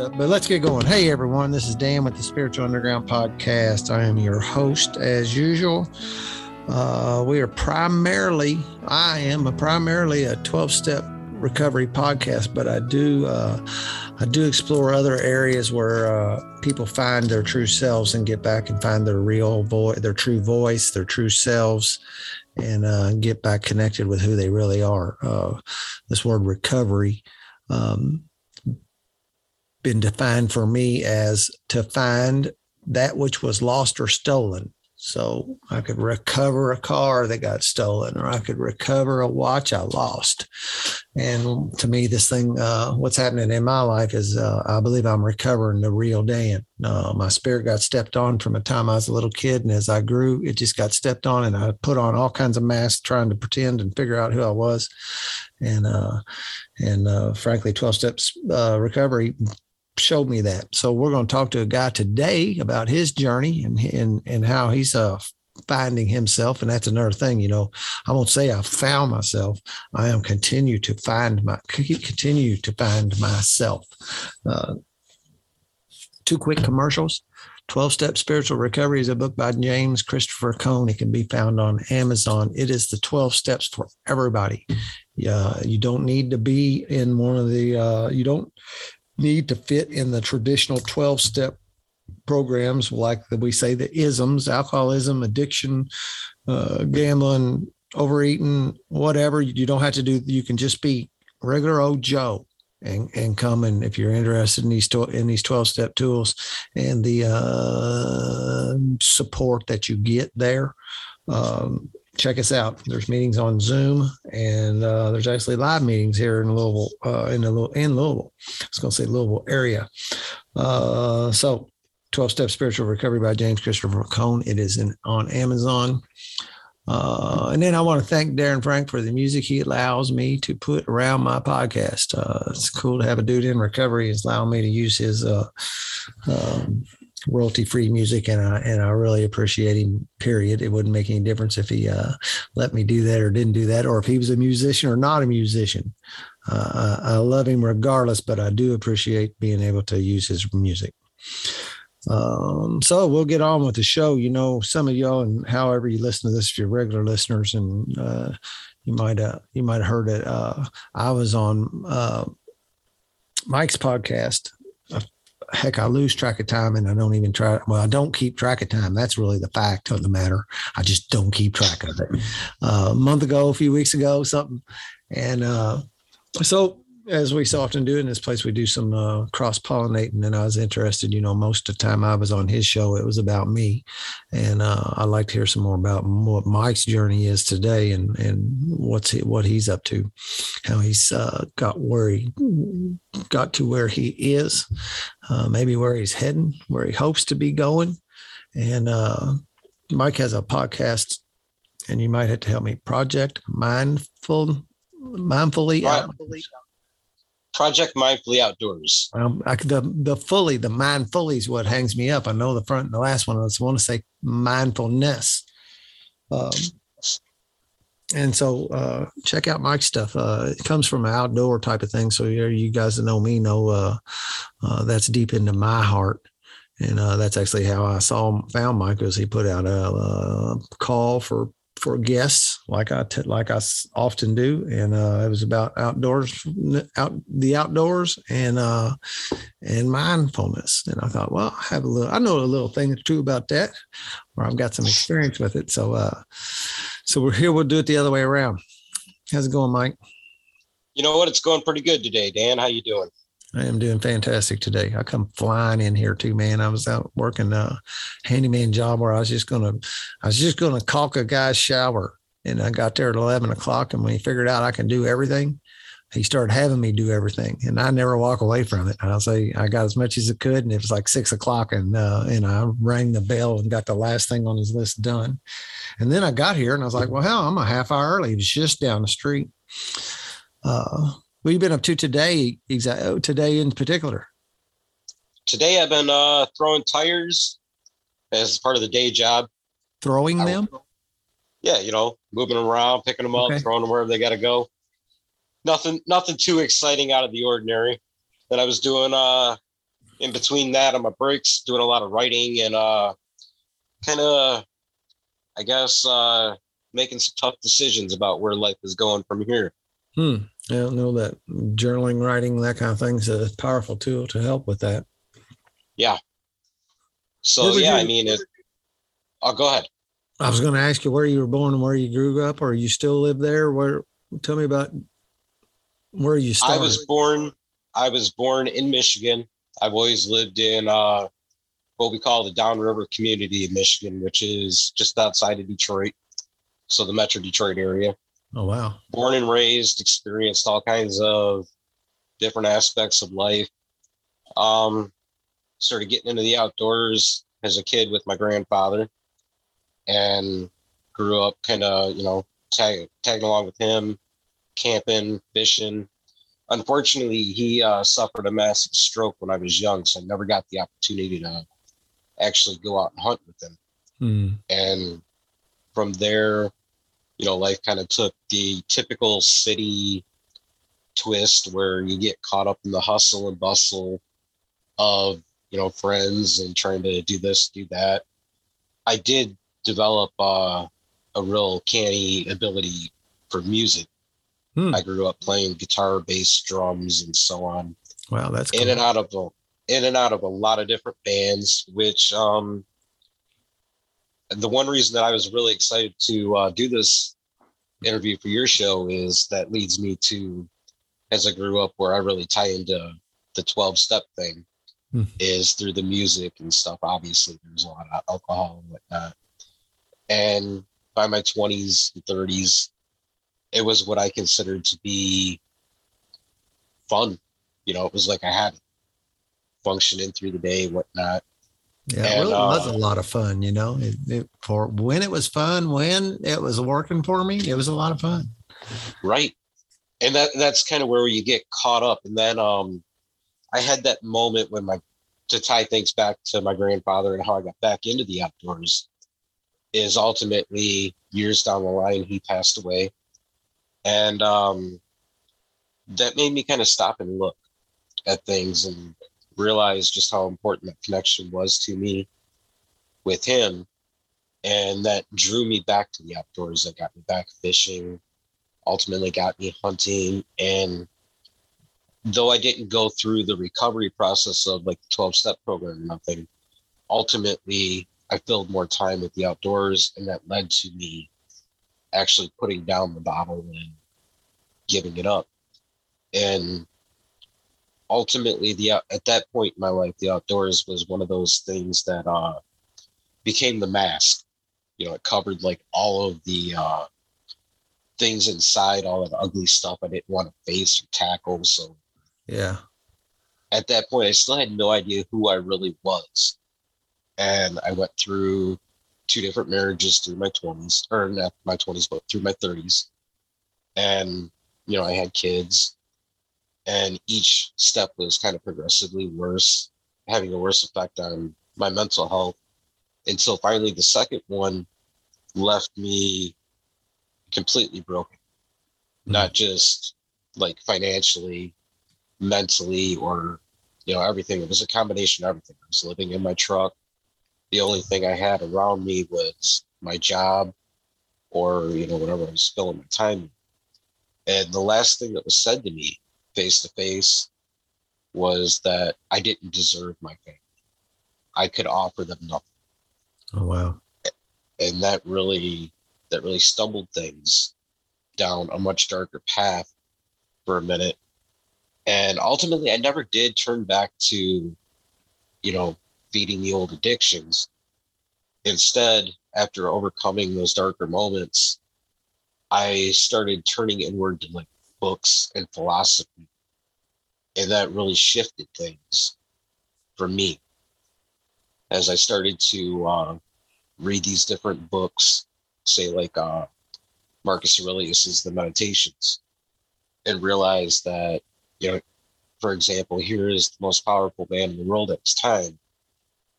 up, but let's get going. Hey, everyone, this is Dan with the Spiritual Underground Podcast. I am your host as usual. Uh, we are primarily, I am a primarily a 12 step recovery podcast, but I do, uh, I do explore other areas where uh, people find their true selves and get back and find their real voice, their true voice, their true selves, and uh, get back connected with who they really are. Uh, this word recovery um, been defined for me as to find that which was lost or stolen. So I could recover a car that got stolen, or I could recover a watch I lost. And to me, this thing, uh, what's happening in my life is uh, I believe I'm recovering the real Dan. Uh, my spirit got stepped on from the time I was a little kid. And as I grew, it just got stepped on, and I put on all kinds of masks trying to pretend and figure out who I was. And, uh, and uh, frankly, 12 steps uh, recovery showed me that. So we're going to talk to a guy today about his journey and and and how he's uh finding himself. And that's another thing you know i won't say i found myself. I am continue to find my continue to find myself. Uh, two quick commercials. 12 step spiritual recovery is a book by james christopher cone it can be found on amazon. It is the 12 steps for everybody. Yeah you don't need to be in one of the uh, you don't need to fit in the traditional 12 step programs like the, we say the isms alcoholism addiction uh, gambling overeating whatever. You don't have to do you can just be regular old joe and and come and if you're interested in these in these 12 step tools and the uh, support that you get there. Um, check us out. There's meetings on Zoom, and uh, there's actually live meetings here in Louisville, uh, in the in Louisville. I was going to say Louisville area. Uh, so, 12 Step Spiritual Recovery by James Christopher Cone. It is in, on Amazon. Uh, and then I want to thank Darren Frank for the music he allows me to put around my podcast. Uh, it's cool to have a dude in recovery. He's allowing me to use his uh, um, royalty free music and I and I really appreciate him period. It wouldn't make any difference if he uh, let me do that or didn't do that or if he was a musician or not a musician. Uh, I love him regardless but I do appreciate being able to use his music. Um, so we'll get on with the show. You know some of y'all and however you listen to this if you're regular listeners and uh, you might have you might have heard it uh, I was on uh, Mike's podcast heck, I lose track of time and I don't even try. Well, I don't keep track of time. That's really the fact of the matter. I just don't keep track of it. Uh, a month ago, a few weeks ago, something. And uh, so as we so often do in this place, we do some uh, cross pollinating. And I was interested, you know, most of the time I was on his show, it was about me. And uh, I'd like to hear some more about what Mike's journey is today and, and what's he, what he's up to, how he's uh, got where he got to where he is, uh, maybe where he's heading, where he hopes to be going. And uh, Mike has a podcast, and you might have to help me. Project Mindful, Mindfully, Mindfully Project Mindfully Outdoors. Um, I, the the fully the mindfully is what hangs me up. I know the front and the last one. I just want to say mindfulness. Um, and so uh, check out Mike's stuff. Uh, it comes from an outdoor type of thing. So you guys that know me know uh, uh, that's deep into my heart. And uh, that's actually how I saw found Mike was he put out a, a call for for guests like I t- like I often do, and uh, it was about outdoors, out the outdoors, and uh, and mindfulness. And I thought, well, I have a little, I know a little thing or two about that, or I've got some experience with it. So, uh, so we're here. We'll do it the other way around. How's it going, Mike? You know what? It's going pretty good today, Dan. How you doing? I am doing fantastic today. I come flying in here too, man. I was out working a handyman job where I was just gonna, I was just gonna caulk a guy's shower, and I got there at eleven o'clock. And when he figured out I can do everything, he started having me do everything, and I never walk away from it. I'll say I got as much as I could, and it was like six o'clock, and uh, and I rang the bell and got the last thing on his list done. And then I got here, and I was like, well, hell, I'm a half hour early. It's just down the street. Uh, what have you been up to today? Exactly oh, today in particular. Today I've been uh, throwing tires as part of the day job. Throwing them? Yeah, you know, moving them around, picking them up, okay. throwing them wherever they got to go. Nothing, nothing too exciting out of the ordinary. Then I was doing uh, in between that, on my breaks, doing a lot of writing and uh, kind of, I guess, uh, making some tough decisions about where life is going from here. Hmm. I don't know that journaling, writing, that kind of thing is a powerful tool to help with that. Yeah. So yeah, you, I mean, it, I'll oh, go ahead. I was going to ask you where you were born and where you grew up, or you still live there. Where? Tell me about where you started. I was born. I was born in Michigan. I've always lived in uh, what we call the Downriver community of Michigan, which is just outside of Detroit, so the Metro Detroit area. Oh wow! Born and raised, experienced all kinds of different aspects of life. Um, started getting into the outdoors as a kid with my grandfather and grew up kind of, you know, tag, tagging along with him, camping, fishing. Unfortunately, he uh, suffered a massive stroke when I was young, so I never got the opportunity to actually go out and hunt with him. Mm. And from there, you know, life kind of took the typical city twist where you get caught up in the hustle and bustle of, you know, friends and trying to do this, do that. I did develop uh, a real canny ability for music. Hmm. I grew up playing guitar, bass, drums, and so on. Wow, that's cool. in and out of a, in and out of a lot of different bands. Which um, the one reason that I was really excited to uh, do this interview for your show is that leads me to, as I grew up, where I really tie into the twelve step thing. Hmm. Is through the music and stuff. Obviously, there's a lot of alcohol and whatnot and by my 20s and 30s, it was what I considered to be fun. You know, it was like I had functioning through the day, whatnot. Yeah, and, it really uh, was a lot of fun, you know. It, it, for when it was fun, when it was working for me, it was a lot of fun. Right. And that that's kind of where you get caught up. And then um I had that moment when my to tie things back to my grandfather and how I got back into the outdoors is ultimately years down the line he passed away and um, that made me kind of stop and look at things and realize just how important that connection was to me with him and that drew me back to the outdoors that got me back fishing ultimately got me hunting and though i didn't go through the recovery process of like the 12 step program or nothing ultimately I filled more time with the outdoors, and that led to me actually putting down the bottle and giving it up. And ultimately, the at that point in my life, the outdoors was one of those things that uh, became the mask. You know, it covered like all of the uh, things inside, all of the ugly stuff I didn't want to face or tackle. So, yeah. At that point, I still had no idea who I really was and I went through two different marriages through my 20s, or not my 20s, but through my 30s. And, you know, I had kids, and each step was kind of progressively worse, having a worse effect on my mental health. Until finally, the second one left me completely broken, mm-hmm. not just like financially, mentally, or, you know, everything. It was a combination of everything. I was living in my truck the only thing I had around me was my job or, you know, whatever I was filling my time. And the last thing that was said to me face to face was that I didn't deserve my family. I could offer them nothing. Oh wow. And that really that really stumbled things down a much darker path for a minute. And ultimately I never did turn back to, you know, feeding the old addictions. Instead, after overcoming those darker moments, I started turning inward to like books and philosophy. And that really shifted things for me as I started to uh, read these different books, say like uh, Marcus Aurelius's The Meditations, and realize that, you know, for example, here is the most powerful man in the world at this time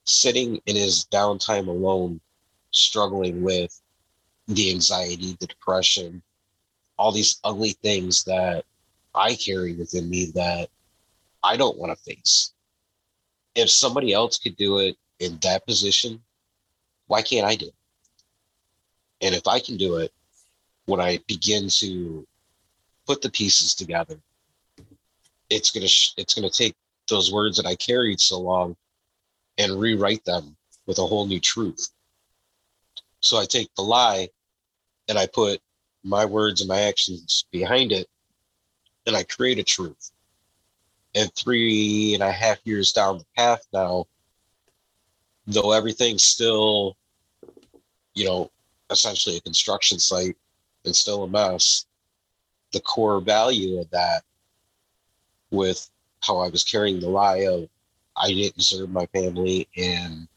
sitting in his downtime alone, struggling with the anxiety, the depression, all these ugly things that I carry within me that I don't want to face. if somebody else could do it in that position, why can't I do it? And if I can do it, when I begin to put the pieces together, it's gonna sh- it's gonna take those words that I carried so long and rewrite them with a whole new truth. So I take the lie and I put my words and my actions behind it, and I create a truth. And three and a half years down the path now, though everything's still, you know, essentially a construction site and still a mess, the core value of that with how I was carrying the lie of I didn't serve my family and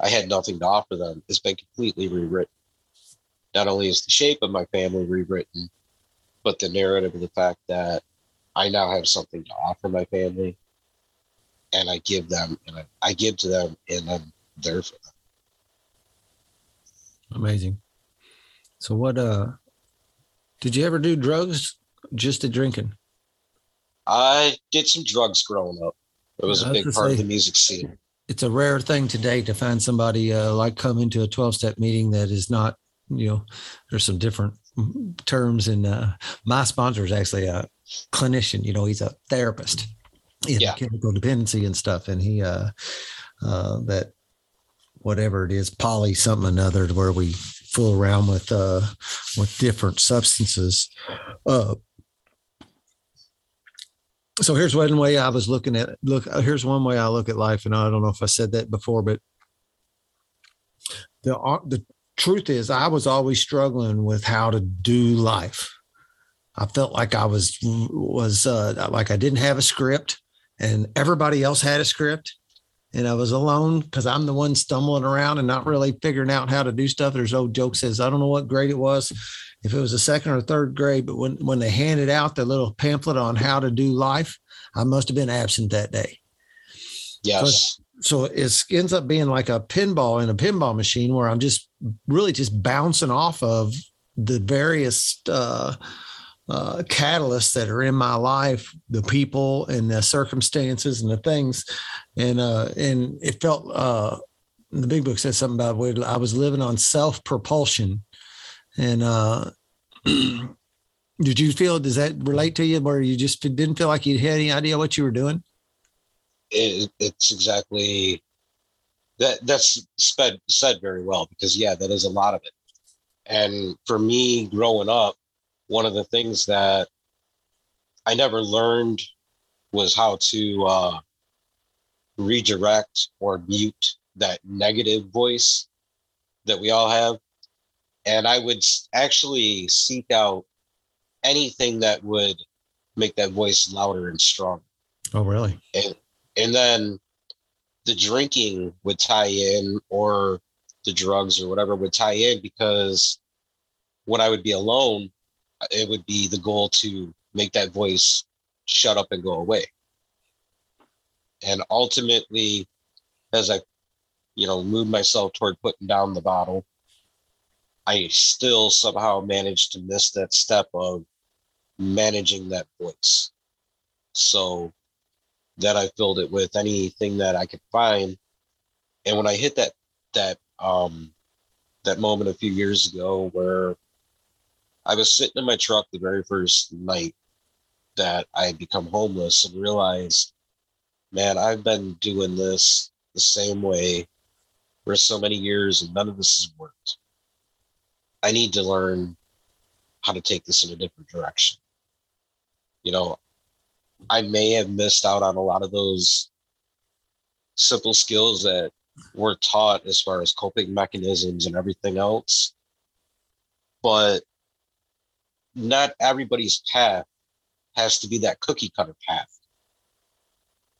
I had nothing to offer them has been completely rewritten. Not only is the shape of my family rewritten, but the narrative of the fact that I now have something to offer my family and I give them and I, I give to them and I'm there for them. Amazing. So what uh did you ever do drugs just to drinking? I did some drugs growing up. It was a big part say, of the music scene. It's a rare thing today to find somebody uh, like come into a 12 step meeting that is not, you know, there's some different terms. And uh, my sponsor is actually a clinician, you know, he's a therapist in yeah. chemical dependency and stuff. And he, uh, uh, that whatever it is, poly something another, where we fool around with, uh, with different substances. Uh, so here's one way I was looking at look here's one way I look at life and I don't know if I said that before but the uh, the truth is I was always struggling with how to do life. I felt like I was was uh, like I didn't have a script and everybody else had a script and I was alone because I'm the one stumbling around and not really figuring out how to do stuff. There's old joke says I don't know what grade it was if it was a second or third grade, but when, when they handed out the little pamphlet on how to do life, I must have been absent that day. Yes. So, so it ends up being like a pinball in a pinball machine where I'm just really just bouncing off of the various uh, uh, catalysts that are in my life, the people and the circumstances and the things, and uh, and it felt uh, the big book said something about I was living on self propulsion and uh, did you feel, does that relate to you where you just didn't feel like you had any idea what you were doing? It, it's exactly that. That's said, said very well because, yeah, that is a lot of it. And for me growing up, one of the things that I never learned was how to uh, redirect or mute that negative voice that we all have and I would actually seek out anything that would make that voice louder and stronger. Oh, really? And and then the drinking would tie in, or the drugs or whatever would tie in because when I would be alone, it would be the goal to make that voice shut up and go away. And ultimately, as I, you know, move myself toward putting down the bottle, I still somehow managed to miss that step of managing that voice. So that I filled it with anything that I could find. And when I hit that that um that moment a few years ago where I was sitting in my truck the very first night that I had become homeless and realized, man, I've been doing this the same way for so many years and none of this has worked. I need to learn how to take this in a different direction. You know, I may have missed out on a lot of those simple skills that we're taught as far as coping mechanisms and everything else. But not everybody's path has to be that cookie cutter path.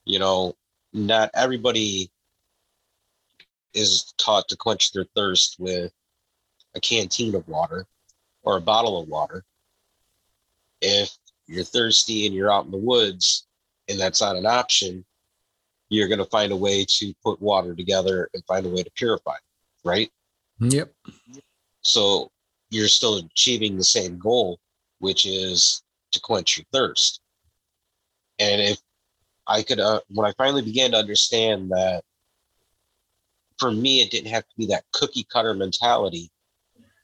You know, not everybody is taught to quench their thirst with a canteen of water or a bottle of water. If you're thirsty and you're out in the woods and that's not an option, you're going to find a way to put water together and find a way to purify, right? Yep. So you're still achieving the same goal, which is to quench your thirst. And if I could, uh, when I finally began to understand that for me, it didn't have to be that cookie cutter mentality.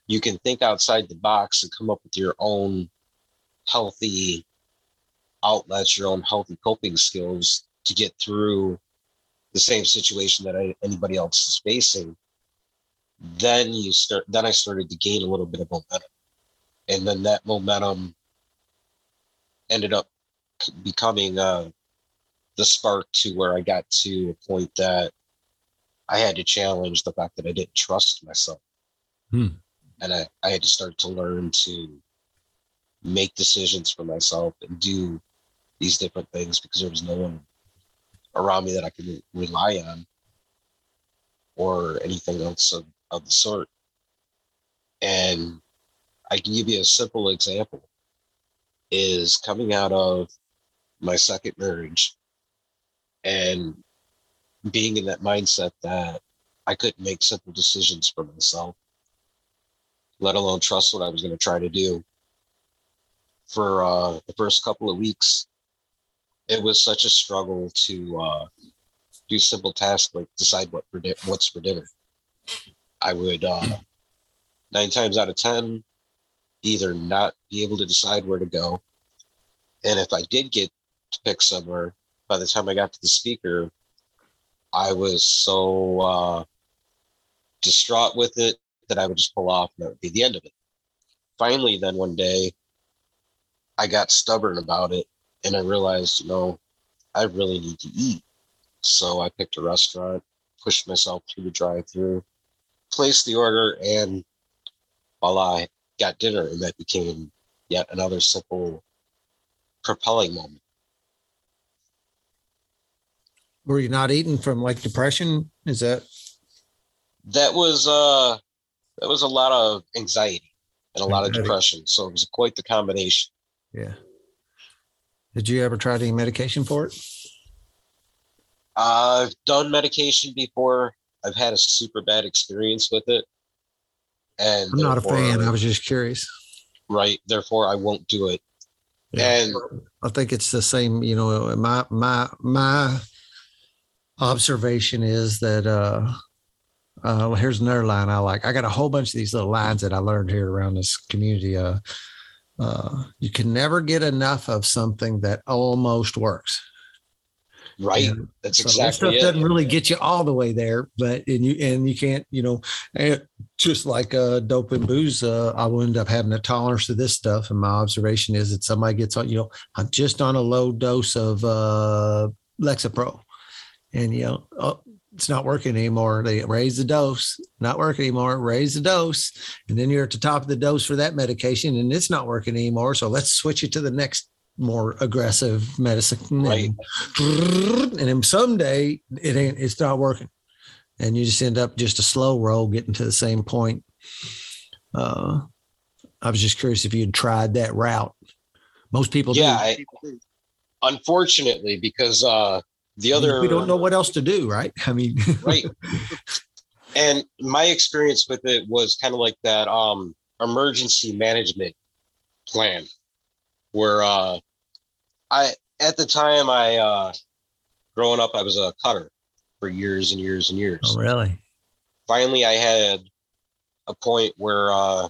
You can think outside the box and come up with your own healthy outlets, your own healthy coping skills to get through the same situation that I, anybody else is facing. Then you start, then I started to gain a little bit of momentum. And then that momentum ended up becoming uh, the spark to where I got to a point that I had to challenge the fact that I didn't trust myself. Hmm. And I, I had to start to learn to make decisions for myself and do these different things because there was no one around me that I could rely on or anything else of, of the sort. And I can give you a simple example is coming out of my second marriage and being in that mindset that I couldn't make simple decisions for myself, let alone trust what I was going to try to do. For uh, the first couple of weeks, it was such a struggle to uh, do simple tasks like decide what for di- what's for dinner. I would uh, nine times out of ten either not be able to decide where to go, and if I did get to pick somewhere, by the time I got to the speaker, I was so uh, distraught with it that I would just pull off and that would be the end of it. Finally, then one day, I got stubborn about it and I realized, you know, I really need to eat. So I picked a restaurant, pushed myself through the drive through, placed the order, and I got dinner, and that became yet another simple propelling moment. Were you not eating from like depression? Is that That was uh that was a lot of anxiety and a lot of depression. So it was quite the combination. yeah? Did you ever try any medication for it? I've done medication before. I've had a super bad experience with it. And I'm not a fan. I was just curious. right. Therefore, I won't do it. Yeah. And I think it's the same, you know, my my my observation is that uh uh well, here's another line I like. I got a whole bunch of these little lines that I learned here around this community. Uh uh you can never get enough of something that almost works. Right, And that's so that stuff it. doesn't really get you all the way there, but and you and you can't, you know, and just like uh dope and booze, uh, I will end up having a tolerance to this stuff. And my observation is that somebody gets on, you know, I'm just on a low dose of uh Lexapro, and you know, oh, it's not working anymore. They raise the dose, not working anymore, raise the dose, and then you're at the top of the dose for that medication, and it's not working anymore. So let's switch it to the next more aggressive medicine. Right. And, and then someday it ain't it's not working. And you just end up just a slow roll getting to the same point. Uh I was just curious if you'd tried that route. Most people Yeah. I, unfortunately, because uh the other we don't know what else to do, right? I mean, right and my experience with it was kind of like that um emergency management plan where uh i at the time i uh growing up i was a cutter for years and years and years oh, really? finally i had a point where uh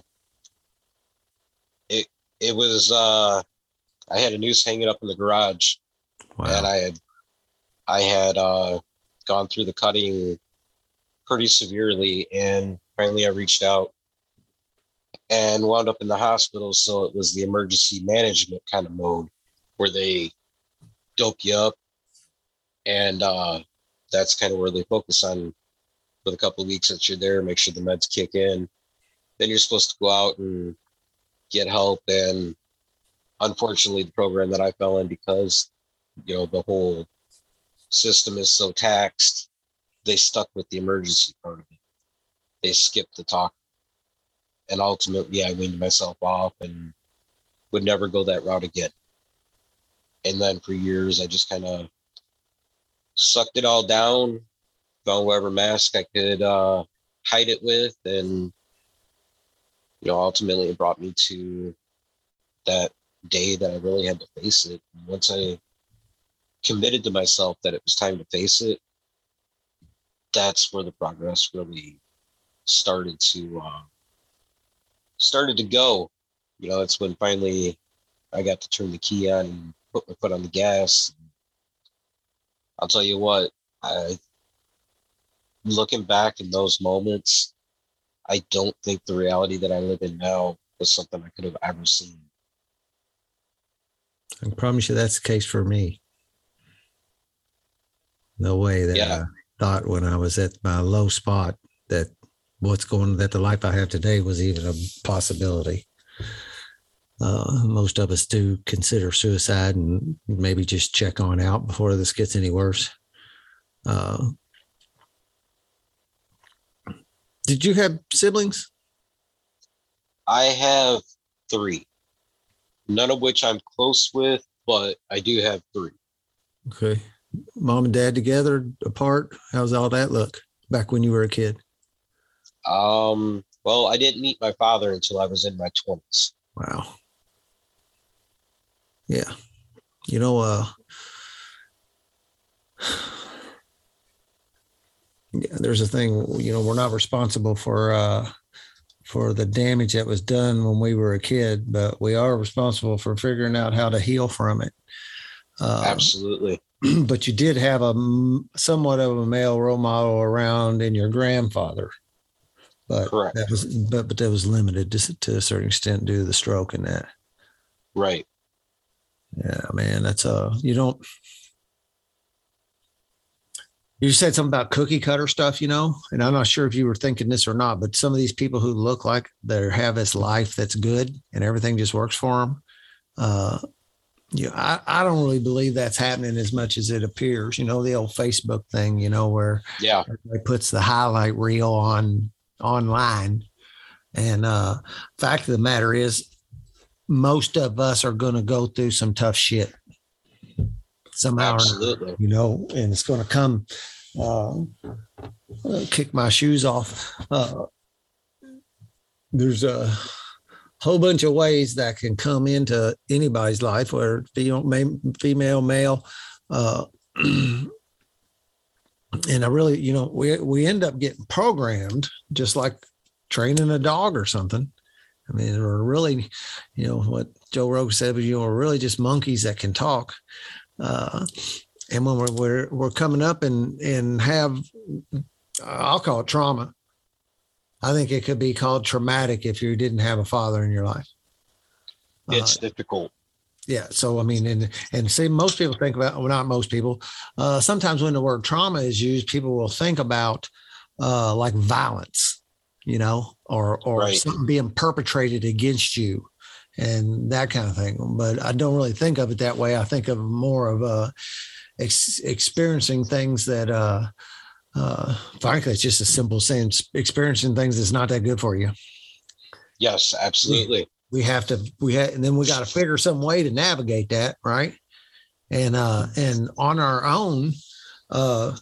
it it was uh i had a noose hanging up in the garage and I had I had uh, gone through the cutting pretty severely, and finally I reached out and wound up in the hospital. So it was the emergency management kind of mode where they dope you up, and uh, that's kind of where they focus on for the couple of weeks that you're there, make sure the meds kick in. Then you're supposed to go out and get help, and unfortunately, the program that I fell in because you know the whole system is so taxed they stuck with the emergency part of it. They skipped the talk. And ultimately i weaned myself off and would never go that route again and then for years i just kind of sucked it all down found whatever mask i could uh, hide it with and you know ultimately it brought me to that day that i really had to face it once i committed to myself that it was time to face it, that's where the progress really started to uh, started to go. You know, it's when finally I got to turn the key on and put my foot on the gas. I'll tell you what, I looking back in those moments, I don't think the reality that I live in now was something I could have ever seen. I promise you that's the case for me. No way that Yeah. I thought when I was at my low spot that what's going that the life I have today was even a possibility. Uh, most of us do consider suicide and maybe just check on out before this gets any worse. Uh, did you have siblings? I have three, none of which I'm close with, but I do have three. Okay. Mom and dad together, apart? How's all that look back when you were a kid? Um, well, I didn't meet my father until I was in my 20s. Wow. Yeah. You know, uh, yeah, there's a thing, you know, we're not responsible for, uh, for the damage that was done when we were a kid, but we are responsible for figuring out how to heal from it. Uh, Absolutely. but you did have a somewhat of a male role model around in your grandfather, but Correct. that was, but, but that was limited to, to a certain extent due to the stroke and that. Right. Yeah, man, that's uh you don't you said something about cookie cutter stuff, you know, and I'm not sure if you were thinking this or not, but some of these people who look like they have this life that's good and everything just works for them. Uh, you know, I, I don't really believe that's happening as much as it appears. You know, the old Facebook thing, you know, where Yeah. everybody puts the highlight reel on online. And uh fact of the matter is most of us are going to go through some tough shit somehow Absolutely. you know and it's going to come uh, uh, kick my shoes off uh, there's a whole bunch of ways that can come into anybody's life whether female female male uh, and i really you know we we end up getting programmed just like training a dog or something I mean, we're really, you know, what Joe Rogan said, but you know, we're really just monkeys that can talk. Uh, and when we're, we're we're coming up and and have, I'll call it trauma. I think it could be called traumatic if you didn't have a father in your life. Uh, It's difficult. yeah. So I mean, and and see, most people think about well, not most people. Uh, sometimes when the word trauma is used, people will think about uh, like violence, you know, or or Right. something being perpetrated against you, and that kind of thing. But I don't really think of it that way. I think of more of uh, ex- experiencing things that. Uh, uh, frankly, it's just a simple saying experiencing things that's not that good for you Yes, absolutely. we have to we have and then we got to figure some way to navigate that right and uh and on our own uh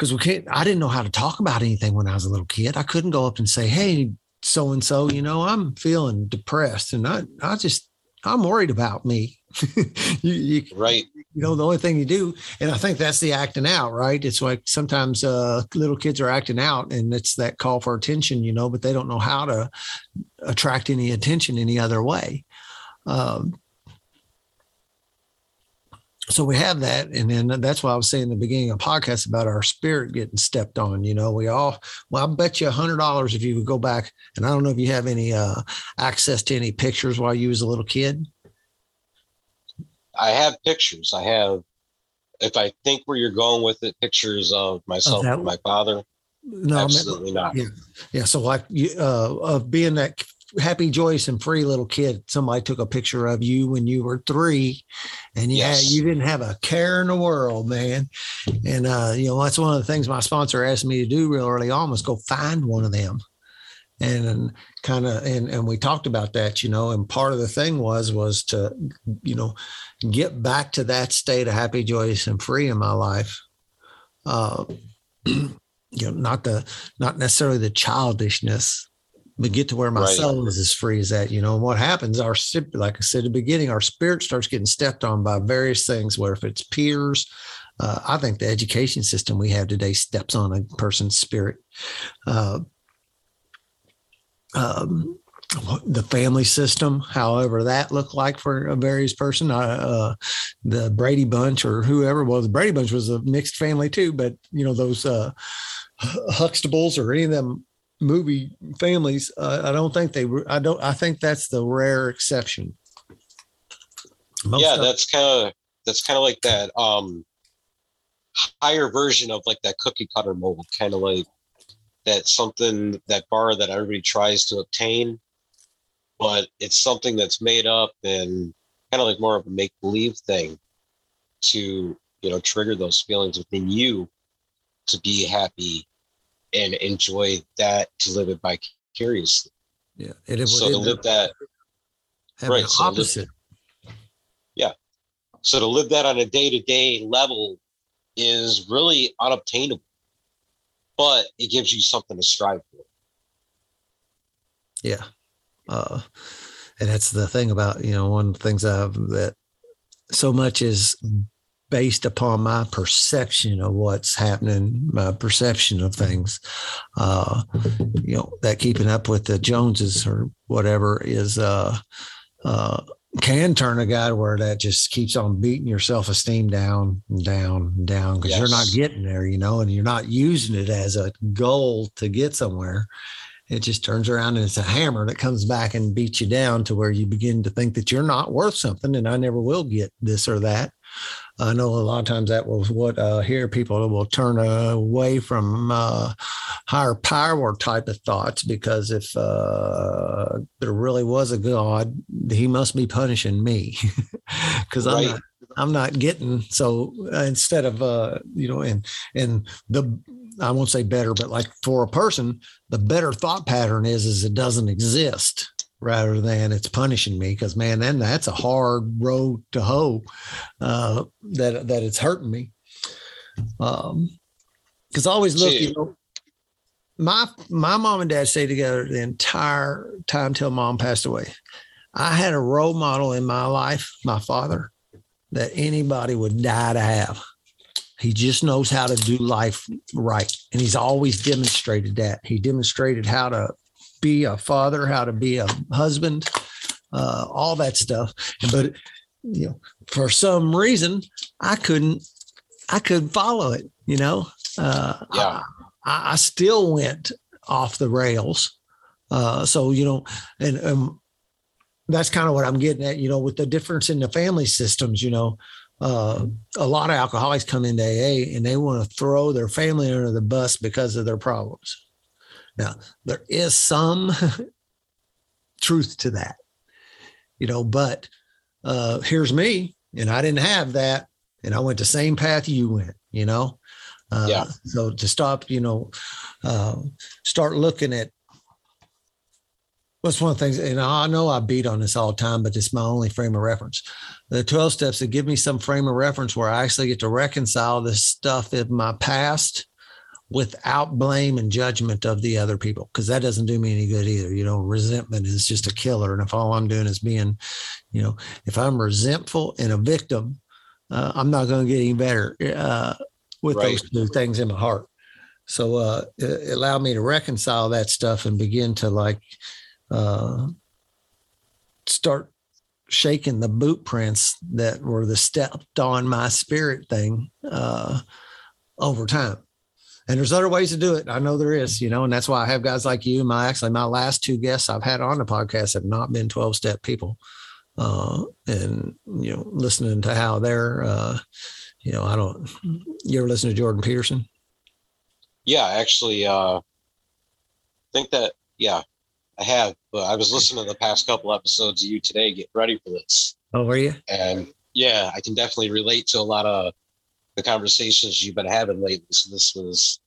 because we can't i didn't know how to talk about anything when i was a little kid. I couldn't go up and say hey so and so you know i'm feeling depressed and i i just i'm worried about me. You, you Right. you know the only thing you do and i think that's the acting out right? It's like sometimes uh little kids are acting out and it's that call for attention you know but they don't know how to attract any attention any other way. Um so we have that and then that's why i was saying in the beginning of the podcast about our spirit getting stepped on you know we all well i bet you a hundred dollars if you would go back and i don't know if you have any uh access to any pictures while you was a little kid I have pictures. I have, if I think where you're going with it, pictures of myself and my father. no I meant- Absolutely not. yeah. Yeah. So like you uh of being that happy, joyous, and free little kid, somebody took a picture of you when you were three and you Yes. you didn't have a care in the world, man. And uh, you know, that's one of the things my sponsor asked me to do real early on was go find one of them. And, and kind of and and we talked about that, you know, and part of the thing was was to, you know, get back to that state of happy, joyous, and free in my life. Uh you know, not the not necessarily the childishness, but get to where my Right. soul is as free as that. You know, and what happens, our like I said at the beginning, our spirit starts getting stepped on by various things, where if it's peers, uh, I think the education system we have today steps on a person's spirit. Uh, um, the family system, however that looked like for a various person, uh, uh, the Brady Bunch or whoever. Well, the Brady Bunch was a mixed family too, but you know those uh, Huxtables or any of them movie families, uh, I don't think they. were- I don't. I think that's the rare exception. Most yeah, that's kind of that's kind of like that um higher version of like that cookie cutter mold, kind of like that something that bar that everybody tries to obtain, but it's something that's made up and kind of like more of a make believe thing to you know trigger those feelings within you to be happy and enjoy that to live it vicariously. yeah. It, it So to live that right, so live- opposite. So to live that on a day to day level is really unobtainable, but it gives you something to strive for. Yeah. Uh, and that's the thing about, you know, one of the things I've that so much is based upon my perception of what's happening, my perception of things. Uh, you know, that keeping up with the Joneses or whatever is uh uh can turn a guy where that just keeps on beating your self-esteem down and down and down because you're not getting there, you know, and you're not using it as a goal to get somewhere it just turns around and it's a hammer that comes back and beats you down to where you begin to think that you're not worth something and I never will get this or that. I know a lot of times that was what uh, here people will turn away from uh, higher power type of thoughts because if uh, there really was a God, he must be punishing me. Because I'm not I'm not getting so uh, instead of uh you know and and the I won't say better but like for a person the better thought pattern is is it doesn't exist rather than it's punishing me because man then that's a hard road to hoe uh that that it's hurting me um because I always look you know my my mom and dad stayed together the entire time till mom passed away I had a role model in my life my father that anybody would die to have he just knows how to do life right. And he's always demonstrated that. He demonstrated how to be a father, how to be a husband, uh, all that stuff. But you know, for some reason, I couldn't, I couldn't follow it. You know, uh, Yeah. I, I still went off the rails. Uh, so you know, and um, that's kind of what I'm getting at. You know, with the difference in the family systems. You know, uh, a lot of alcoholics come into AA and they want to throw their family under the bus because of their problems. Now, there is some truth to that, you know, but uh, here's me, and I didn't have that, and I went the same path you went, you know. Uh, Yeah. So to stop, you know, uh, start looking at what's one of the things, and I know I beat on this all the time, but it's my only frame of reference the 12 steps that give me some frame of reference where I actually get to reconcile this stuff in my past without blame and judgment of the other people because that doesn't do me any good either you know resentment is just a killer and if all i'm doing is being you know if i'm resentful and a victim uh, i'm not going to get any better uh, with Right. those two things in my heart so uh, it it allowed me to reconcile that stuff and begin to like uh, start shaking the boot prints that were the stepped on my spirit thing uh, over time. And there's other ways to do it. I know there is, you know, and that's why I have guys like you. My actually my last two guests I've had on the podcast have not been 12 step people. Uh, and you know, listening to how they're uh, you know, I don't you ever listen to Jordan Peterson? Yeah, actually, uh, think that, yeah, I have, but I was listening to the past couple episodes of you today, getting ready for this. Oh, are you? And yeah, I can definitely relate to a lot of the conversations you've been having lately. So this was,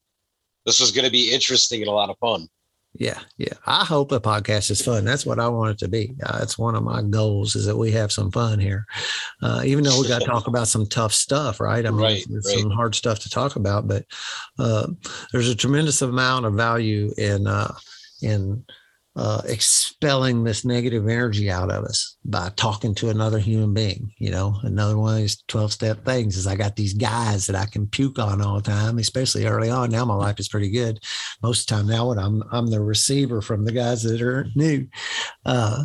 this was going to be interesting and a lot of fun. Yeah, yeah. I hope a podcast is fun. That's what I want it to be. Uh, that's one of my goals is that we have some fun here, uh, even though we got to talk about some tough stuff, right? I mean, Right, there's right. some hard stuff to talk about, but uh, there's a tremendous amount of value in uh, in uh, expelling this negative energy out of us by talking to another human being. You know, another one of these 12 step things is I got these guys that I can puke on all the time, especially early on. Now my life is pretty good. Most of the time now when I'm, I'm the receiver from the guys that are new. Uh,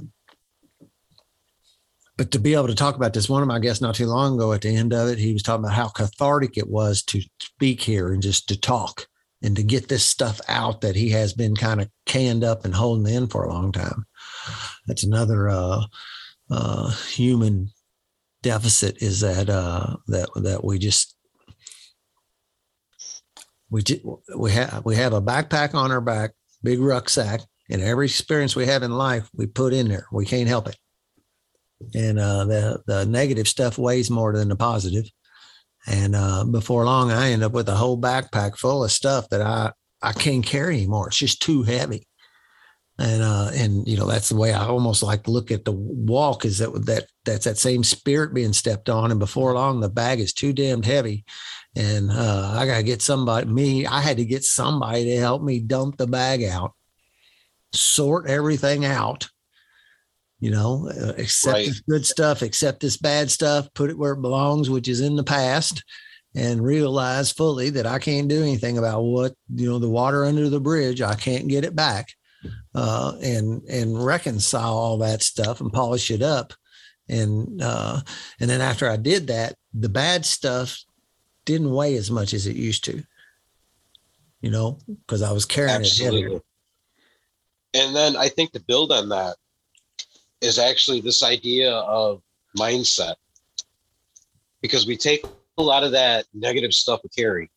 but to be able to talk about this, one of my guests not too long ago at the end of it, he was talking about how cathartic it was to speak here and just to talk and to get this stuff out that he has been kind of canned up and holding in for a long time. That's another uh, uh, human deficit is that uh, that that we just we we have we have a backpack on our back, big rucksack, and every experience we have in life we put in there. We can't help it, and uh, the the negative stuff weighs more than the positive and uh, before long, I end up with a whole backpack full of stuff that I I can't carry anymore. It's just too heavy. And uh, and you know that's the way I almost like look at the walk is that that that's that same spirit being stepped on. And before long, the bag is too damned heavy, and uh, I gotta get somebody. Me, I had to get somebody to help me dump the bag out, sort everything out, you know, uh, accept right. this good stuff, accept this bad stuff, put it where it belongs, which is in the past, and realize fully that I can't do anything about what, you know, the water under the bridge, I can't get it back. Uh, and and reconcile all that stuff and polish it up. And uh, and then after I did that, the bad stuff didn't weigh as much as it used to. You know, because I was carrying Absolutely. it heavier. And then I think to build on that, is actually this idea of mindset. Because we take a lot of that negative stuff we carry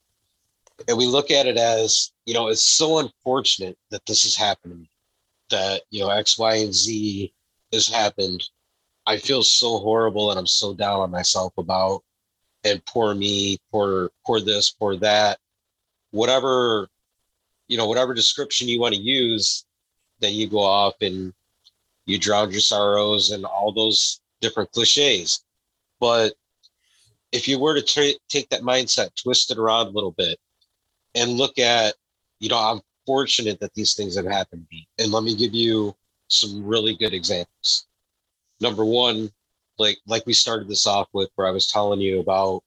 and we look at it as, you know, it's so unfortunate that this has happened that, you know, X, Y, and Z has happened. I feel so horrible and I'm so down on myself about and poor me, poor poor this, poor that. Whatever, you know, whatever description you want to use, then you go off and you drowned your sorrows and all those different cliches. But if you were to tra- take that mindset, twist it around a little bit, and look at, you know, I'm fortunate that these things have happened to me. And let me give you some really good examples. Number one, like like we started this off with, where I was telling you about,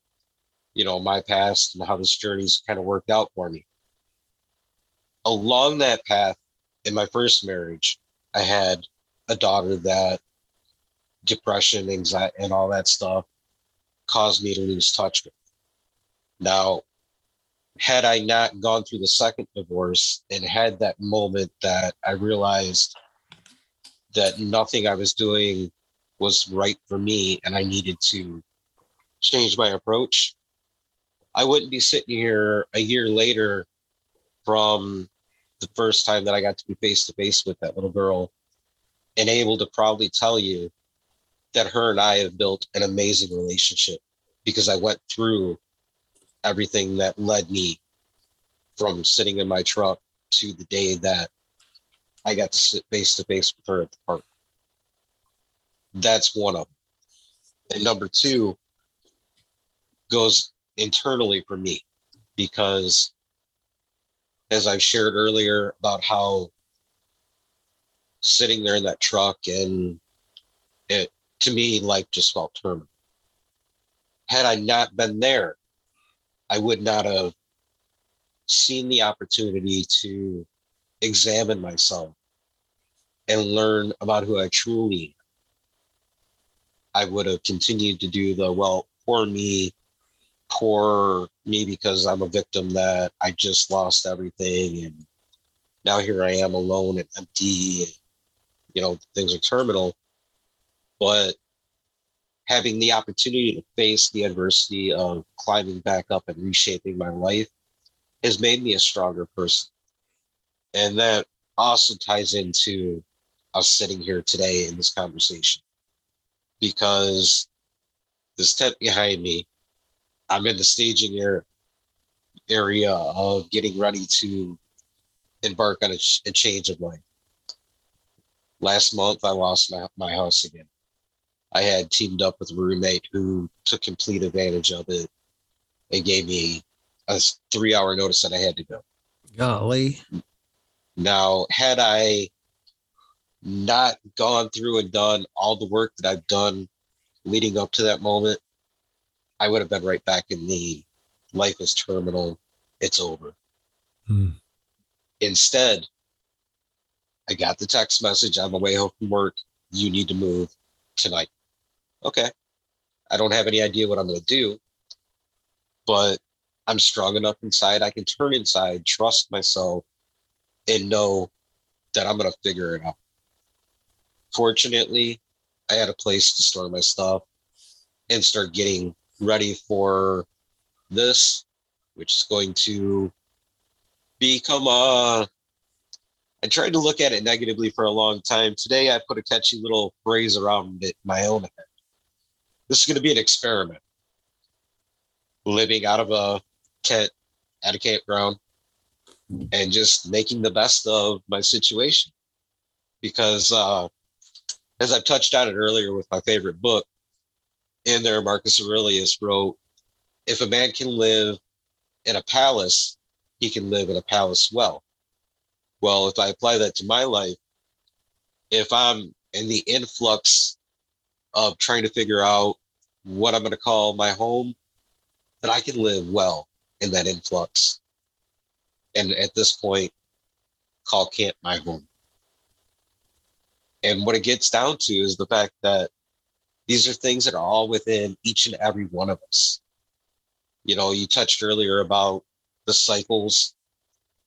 you know, my past and how this journey's kind of worked out for me. Along that path, in my first marriage, I had a daughter that depression, anxiety, and all that stuff caused me to lose touch with. Now, had I not gone through the second divorce and had that moment that I realized that nothing I was doing was right for me and I needed to change my approach, I wouldn't be sitting here a year later from the first time that I got to be face to face with that little girl and able to probably tell you that her and I have built an amazing relationship because I went through everything that led me from sitting in my truck to the day that I got to sit face to face with her at the park. That's one of them. And number two goes internally for me because as I've shared earlier about how sitting there in that truck and it to me life just felt terminal. Had i not been there i would not have seen the opportunity to examine myself and learn about who i truly am. I would have continued to do the well poor me poor me because i'm a victim that i just lost everything and now here i am alone and empty you know things are terminal but having the opportunity to face the adversity of climbing back up and reshaping my life has made me a stronger person. And that also ties into us sitting here today in this conversation because this tent behind me i'm in the staging area of getting ready to embark on a, a change of life last month I lost my, my house again. I had teamed up with a roommate who took complete advantage of it and gave me a three hour notice that I had to go. Golly. Now, had I not gone through and done all the work that I've done leading up to that moment, I would have been right back in the life is terminal, it's over. Hmm. Instead, I got the text message on the way home from work. You need to move tonight. Okay. I don't have any idea what I'm going to do, but I'm strong enough inside. I can turn inside, trust myself, and know that I'm going to figure it out. Fortunately, I had a place to store my stuff and start getting ready for this, which is going to become a. I tried to look at it negatively for a long time. Today, I put a catchy little phrase around it, my own head. This is going to be an experiment. Living out of a tent at a campground and just making the best of my situation. Because uh, as I've touched on it earlier with my favorite book, in there, Marcus Aurelius wrote, if a man can live in a palace, he can live in a palace well. Well, if I apply that to my life, if I'm in the influx of trying to figure out what I'm going to call my home, that I can live well in that influx. And at this point, call camp my home. And what it gets down to is the fact that these are things that are all within each and every one of us. You know, you touched earlier about the cycles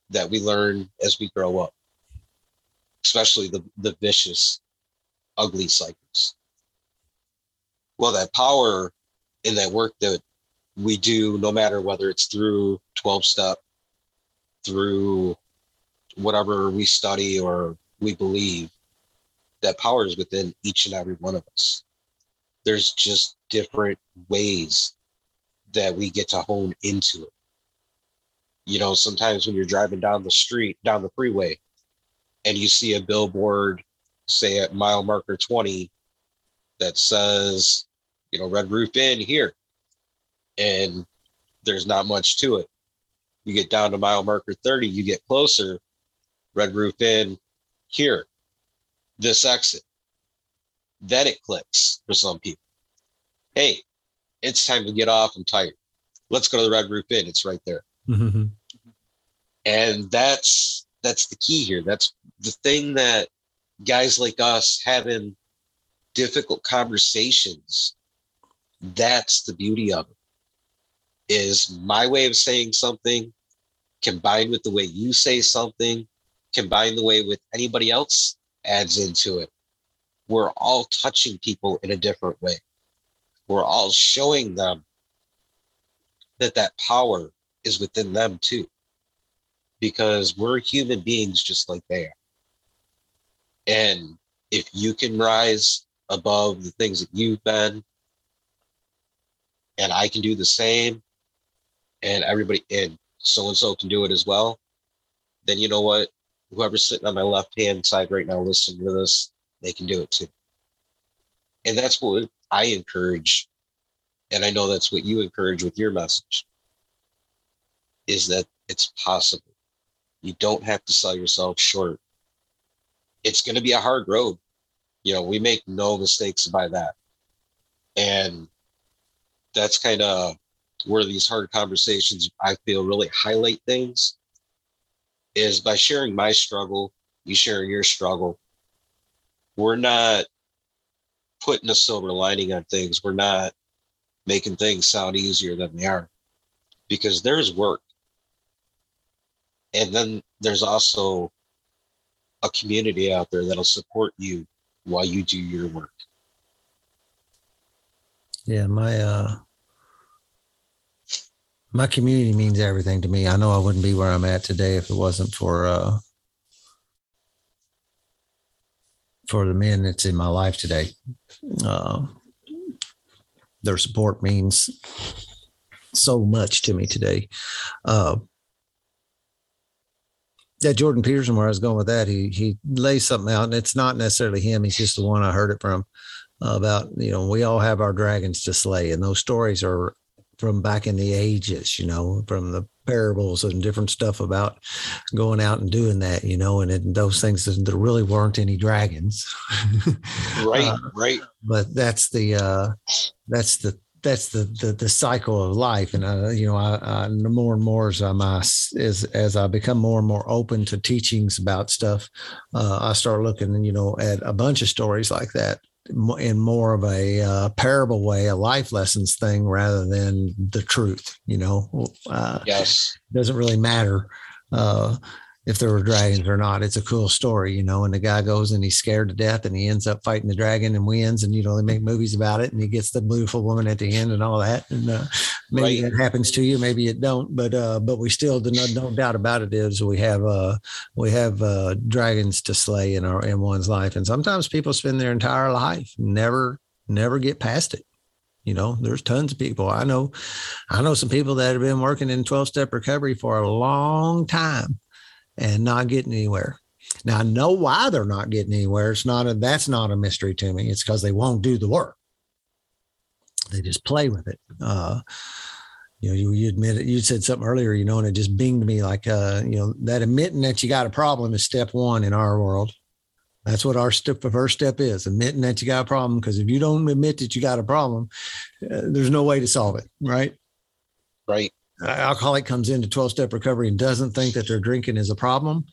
that we learn as we grow up, especially the, the vicious, ugly cycles. Well, that power in that work that we do, no matter whether it's through 12 step, through whatever we study or we believe, that power is within each and every one of us. There's just different ways that we get to hone into it. You know, sometimes when you're driving down the street, down the freeway, and you see a billboard, say at mile marker 20, that says, you know, Red Roof Inn here. And there's not much to it. You get down to mile marker 30, you get closer, Red Roof Inn here this exit. Then it clicks for some people. Hey, it's time to get off. I'm tired. Let's go to the Red Roof Inn. It's right there. Mm-hmm. And that's that's the key here. That's the thing that guys like us having difficult conversations. That's the beauty of it. Is my way of saying something combined with the way you say something, combined the way with anybody else adds into it. We're all touching people in a different way. We're all showing them that that power is within them too, because we're human beings just like they are. And if you can rise above the things that you've been, and I can do the same, and everybody, and so and so can do it as well, then you know what? whoever's sitting on my left hand side right now listening to this, they can do it too. And that's what I encourage. And I know that's what you encourage with your message is that it's possible. You don't have to sell yourself short. It's going to be a hard road. You know, we make no mistakes by that. And that's kind of where these hard conversations I feel really highlight things is by sharing my struggle, you sharing your struggle. We're not putting a silver lining on things. We're not making things sound easier than they are because there's work. And then there's also a community out there that'll support you while you do your work. Yeah, my uh my community means everything to me. I know I wouldn't be where I'm at today if it wasn't for uh, for the men that's in my life today. Uh, their support means so much to me today. Uh, yeah, Jordan Peterson, where I was going with that, he he lays something out, and it's not necessarily him. He's just the one I heard it from about you know we all have our dragons to slay, and those stories are from back in the ages, you know, from the parables and different stuff about going out and doing that, you know, and it, those things there really weren't any dragons. right, uh, right. But that's the uh, that's the that's the, the the cycle of life, and uh, you know, I, I more and more as I'm as as I become more and more open to teachings about stuff, uh, I start looking, you know, at a bunch of stories like that in more of a uh, parable way, a life lessons thing rather than the truth. You know, uh, yes, doesn't really matter uh, if there were dragons or not. It's a cool story, you know. And the guy goes and he's scared to death, and he ends up fighting the dragon and wins. And you know, they make movies about it, and he gets the beautiful woman at the end and all that. And uh, maybe right. that happens to you, maybe it don't. But uh, but we still, no, no doubt about it, is we have uh, we have uh, dragons to slay in our in one's life, and sometimes people spend their entire life never never get past it. You know, there's tons of people. I know, I know some people that have been working in 12 step recovery for a long time and not getting anywhere. Now I know why they're not getting anywhere. It's not a that's not a mystery to me. It's because they won't do the work. They just play with it. Uh, you know, you, you admit it. You said something earlier, you know, and it just binged me like, uh, you know, that admitting that you got a problem is step one in our world. That's what our step, first step is admitting that you got a problem. Because if you don't admit that you got a problem, uh, there's no way to solve it. Right. Right alcoholic comes into 12 step recovery and doesn't think that their drinking is a problem,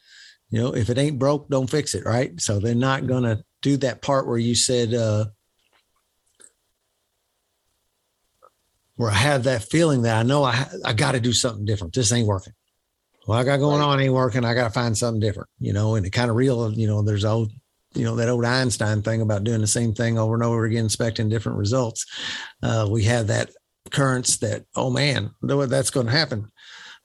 you know, if it ain't broke, don't fix it. Right. So they're not going to do that part where you said, uh, where I have that feeling that I know I, I got to do something different. This ain't working. What I got going right. on ain't working. I got to find something different, you know, and it kind of real, you know, there's old, you know, that old Einstein thing about doing the same thing over and over again, expecting different results. Uh, we have that currents that oh man that's going to happen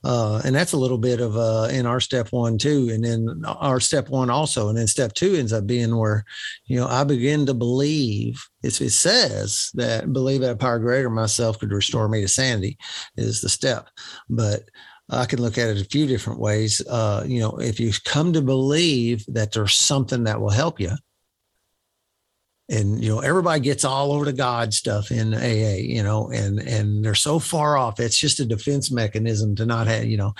uh, and that's a little bit of uh, in our step one too and then our step one also and then step two ends up being where you know i begin to believe it says that believe that a power greater myself could restore me to sanity is the step but I can look at it a few different ways. Uh, you know, if you come to believe that there's something that will help you, and you know everybody gets all over the god stuff in aa you know and and they're so far off it's just a defense mechanism to not have you know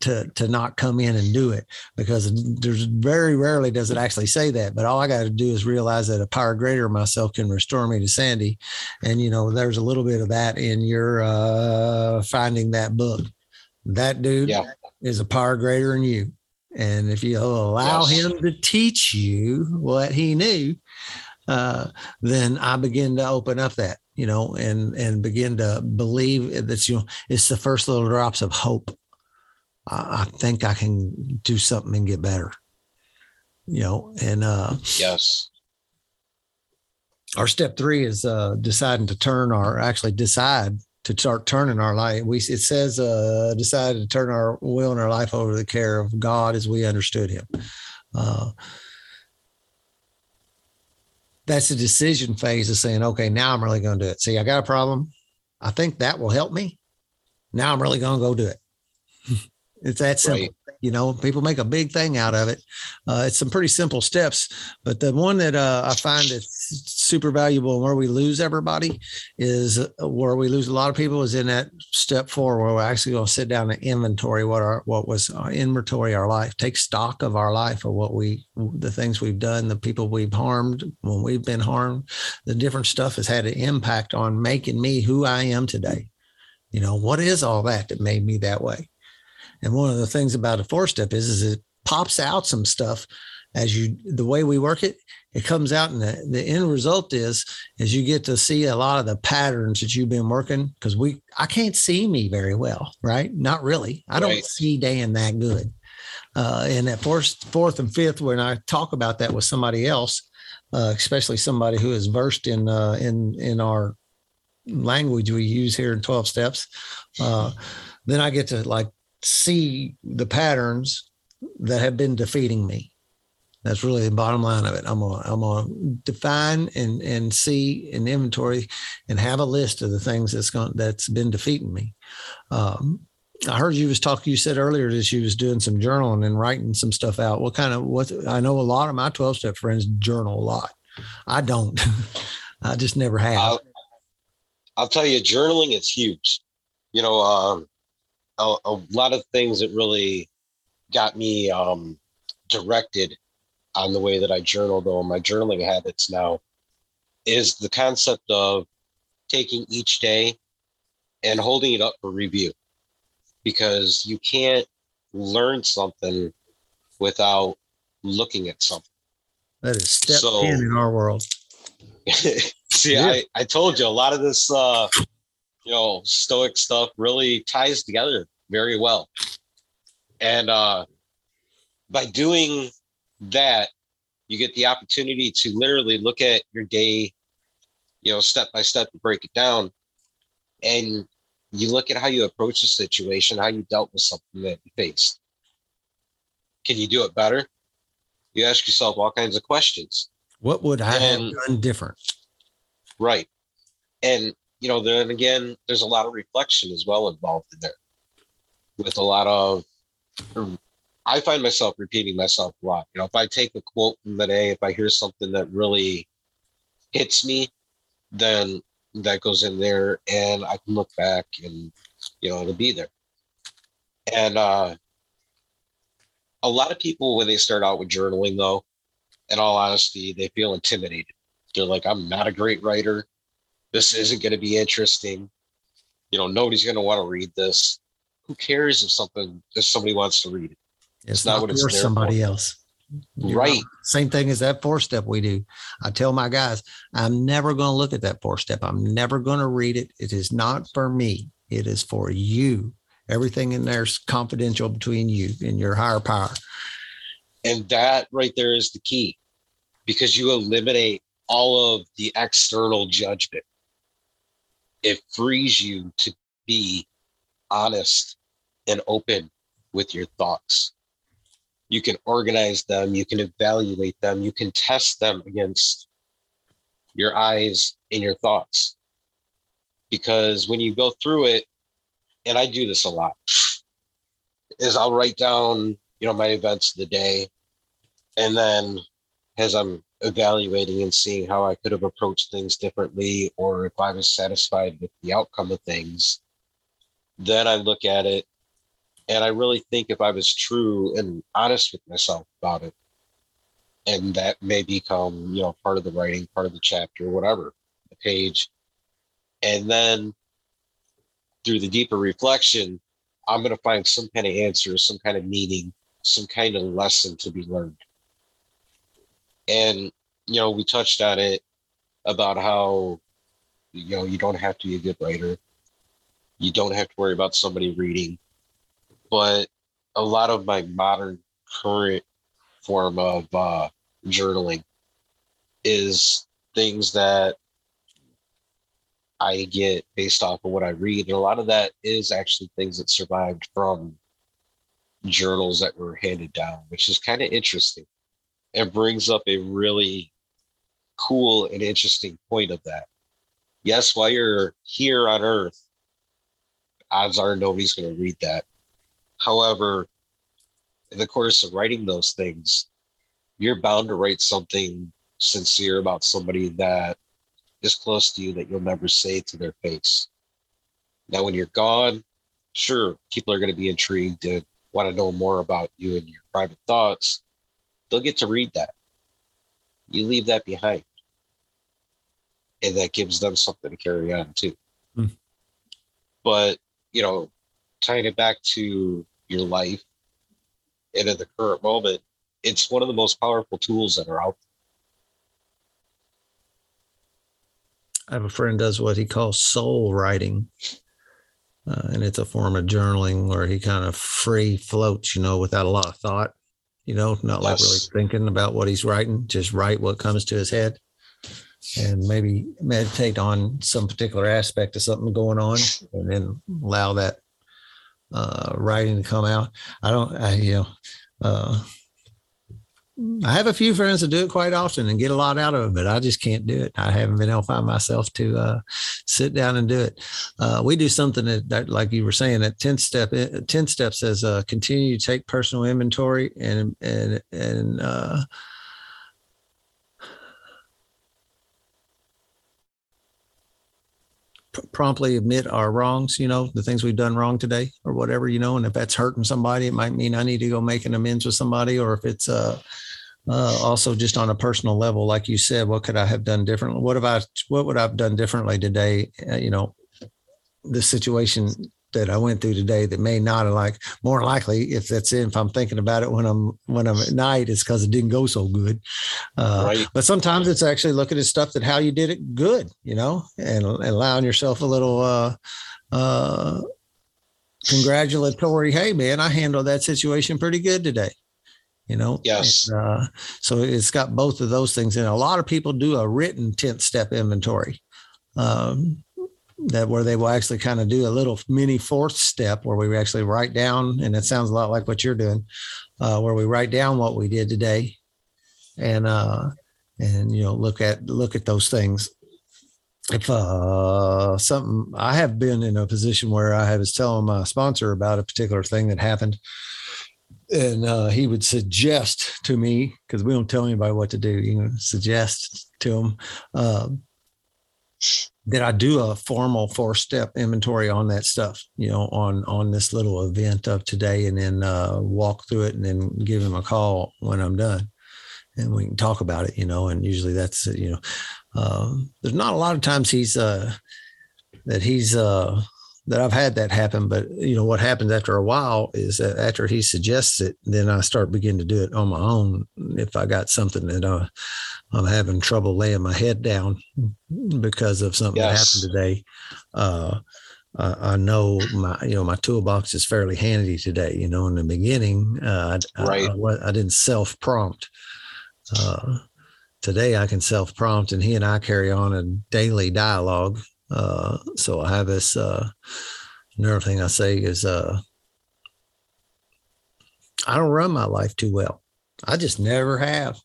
to to not come in and do it because there's very rarely does it actually say that but all i got to do is realize that a power greater myself can restore me to sandy and you know there's a little bit of that in your uh finding that book that dude yeah. is a power greater than you and if you allow yes. him to teach you what he knew uh, then I begin to open up that, you know, and and begin to believe that you know it's the first little drops of hope. I, I think I can do something and get better, you know, and uh, yes. Our step three is uh, deciding to turn our actually decide to start turning our life. We it says uh, decided to turn our will and our life over to the care of God as we understood Him. Uh, that's the decision phase of saying, okay, now I'm really going to do it. See, I got a problem. I think that will help me. Now I'm really going to go do it. it's that simple. Right. You know, people make a big thing out of it. Uh, it's some pretty simple steps, but the one that uh, I find that's super valuable and where we lose everybody is uh, where we lose a lot of people is in that step four where we're actually going to sit down and inventory what our what was our inventory our life, take stock of our life of what we the things we've done, the people we've harmed when we've been harmed, the different stuff has had an impact on making me who I am today. You know, what is all that that made me that way? And one of the things about a four step is, is it pops out some stuff as you the way we work it it comes out and the, the end result is is you get to see a lot of the patterns that you've been working because we i can't see me very well right? Not really. I don't see dan that good. Uh and at fourth fourth and fifth when i talk about that with somebody else uh, especially somebody who is versed in uh in in our language we use here in 12 steps uh then i get to like see the patterns that have been defeating me. That's really the bottom line of it. I'm gonna I'm gonna define and and see an inventory and have a list of the things that's going that's been defeating me. Um, I heard you was talking. You said earlier that you was doing some journaling and writing some stuff out. What kind of what? I know a lot of my twelve step friends journal a lot. I don't. I just never have. I'll, I'll, tell you, journaling is huge. You know, um, a, a lot of things that really got me um, directed on the way that I journal, though, my journaling habits now, is the concept of taking each day and holding it up for review because you can't learn something without looking at something. That is step so, 10 in our world. see, yeah. I, I told you a lot of this, uh, you know, stoic stuff really ties together very well. And uh, by doing that, you get the opportunity to literally look at your day, you know, step by step to break it down. And you look at how you approach the situation, how you dealt with something that you faced. Can you do it better? You ask yourself all kinds of questions. What would I and, have done different? Right. And, you know, then again, there's a lot of reflection as well involved in there with a lot of I find myself repeating myself a lot. You know, if I take a quote from the day, if I hear something that really hits me, then that goes in there and I can look back and you know it'll be there. And uh a lot of people when they start out with journaling though, in all honesty, they feel intimidated. They're like, I'm not a great writer. This isn't going to be interesting. You know, nobody's going to want to read this. Who cares if something if somebody wants to read it? It's, it's not, not what it's somebody for. else. You right. Know, same thing as that four step we do. I tell my guys, I'm never going to look at that four step. I'm never going to read it. It is not for me. It is for you. Everything in there is confidential between you and your higher power. And that right there is the key because you eliminate all of the external judgment. It frees you to be honest and open with your thoughts you can organize them, you can evaluate them, you can test them against your eyes and your thoughts. Because when you go through it, and I do this a lot, is I'll write down, you know, my events of the day. And then as I'm evaluating and seeing how I could have approached things differently, or if I was satisfied with the outcome of things, then I look at it and I really think if I was true and honest with myself about it, and that may become, you know, part of the writing, part of the chapter, whatever, the page. And then through the deeper reflection, I'm going to find some kind of answer, some kind of meaning, some kind of lesson to be learned. And, you know, we touched on it about how, you know, you don't have to be a good writer. You don't have to worry about somebody reading but a lot of my modern current form of uh, journaling is things that I get based off of what I read. And a lot of that is actually things that survived from journals that were handed down, which is kind of interesting and brings up a really cool and interesting point of that. Yes, while you're here on Earth, odds are nobody's going to read that. However, in the course of writing those things, you're bound to write something sincere about somebody that is close to you that you'll never say to their face. Now, when you're gone, sure, people are going to be intrigued and want to know more about you and your private thoughts. They'll get to read that. You leave that behind. And that gives them something to carry on too. Hmm. But, you know, tying it back to your life and in the current moment, it's one of the most powerful tools that are out there. I have a friend does what he calls soul writing. Uh, and it's a form of journaling where he kind of free floats, you know, without a lot of thought, you know, not yes. like really thinking about what he's writing, just write what comes to his head and maybe meditate on some particular aspect of something going on and then allow that uh, writing to come out. I don't, I, you know, uh, I have a few friends that do it quite often and get a lot out of it, but I just can't do it. I haven't been able to find myself to uh, sit down and do it. Uh, we do something that, that, like you were saying, that 10 step, uh, 10 steps says uh, continue to take personal inventory and, and, and, promptly admit our wrongs, you know, the things we've done wrong today or whatever, you know, and if that's hurting somebody, it might mean I need to go make an amends with somebody, or if it's uh, uh, also just on a personal level, like you said, what could I have done differently? What have I, what would I've done differently today? Uh, you know, the situation that I went through today that may not have like more likely if that's in, if I'm thinking about it when I'm when I'm at night, it's because it didn't go so good. Uh, right. But sometimes it's actually looking at stuff that how you did it good, you know, and, and allowing yourself a little uh, uh, congratulatory. Hey, man, I handled that situation pretty good today. You know, yes. And, uh, so it's got both of those things, and a lot of people do a written tenth step inventory. Um, that where they will actually kind of do a little mini fourth step where we actually write down, and it sounds a lot like what you're doing, uh, where we write down what we did today, and uh, and you know look at look at those things. If uh, something I have been in a position where I was telling my sponsor about a particular thing that happened, and uh, he would suggest to me because we don't tell anybody what to do. You know, suggest to him. Uh, that I do a formal four step inventory on that stuff, you know, on on this little event of today, and then uh, walk through it, and then give him a call when I'm done, and we can talk about it, you know. And usually that's you know, uh, there's not a lot of times he's uh, that he's uh, that I've had that happen, but you know what happens after a while is that after he suggests it, then I start beginning to do it on my own if I got something that I I'm having trouble laying my head down because of something yes. that happened today. Uh, I, I, know my, you know, my toolbox is fairly handy today. You know, in the beginning, uh, right. I, I, I didn't self prompt. Uh, today, I can self prompt, and he and I carry on a daily dialogue. Uh, so I have this. Uh, another thing I say is, uh, I don't run my life too well. I just never have.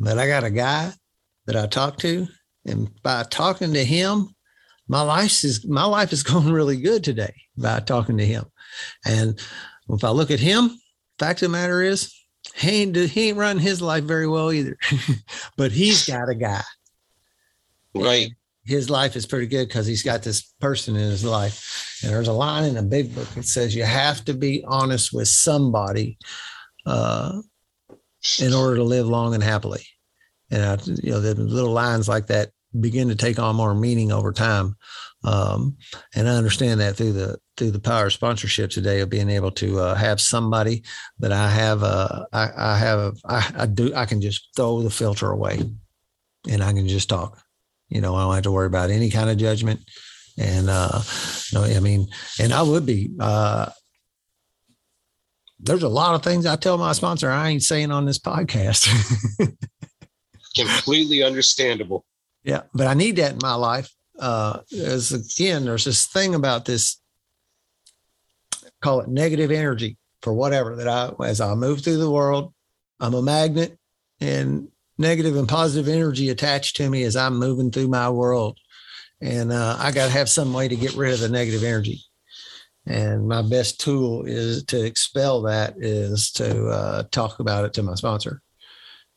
But I got a guy that I talk to, and by talking to him, my life is my life is going really good today by talking to him. And if I look at him, fact of the matter is, he ain't he ain't running his life very well either. but he's got a guy. Right. And his life is pretty good because he's got this person in his life. And there's a line in a big book that says you have to be honest with somebody uh, in order to live long and happily. And I, you know, the little lines like that begin to take on more meaning over time. Um, and I understand that through the through the power of sponsorship today of being able to uh, have somebody that I have uh, I, I have I, I do I can just throw the filter away and I can just talk. You know, I don't have to worry about any kind of judgment. And uh, no, I mean, and I would be uh, there's a lot of things I tell my sponsor I ain't saying on this podcast. Completely understandable. Yeah, but I need that in my life. Uh, as again, there's this thing about this, call it negative energy for whatever that I, as I move through the world, I'm a magnet and negative and positive energy attached to me as I'm moving through my world. And uh, I got to have some way to get rid of the negative energy and my best tool is to expel that is to uh, talk about it to my sponsor.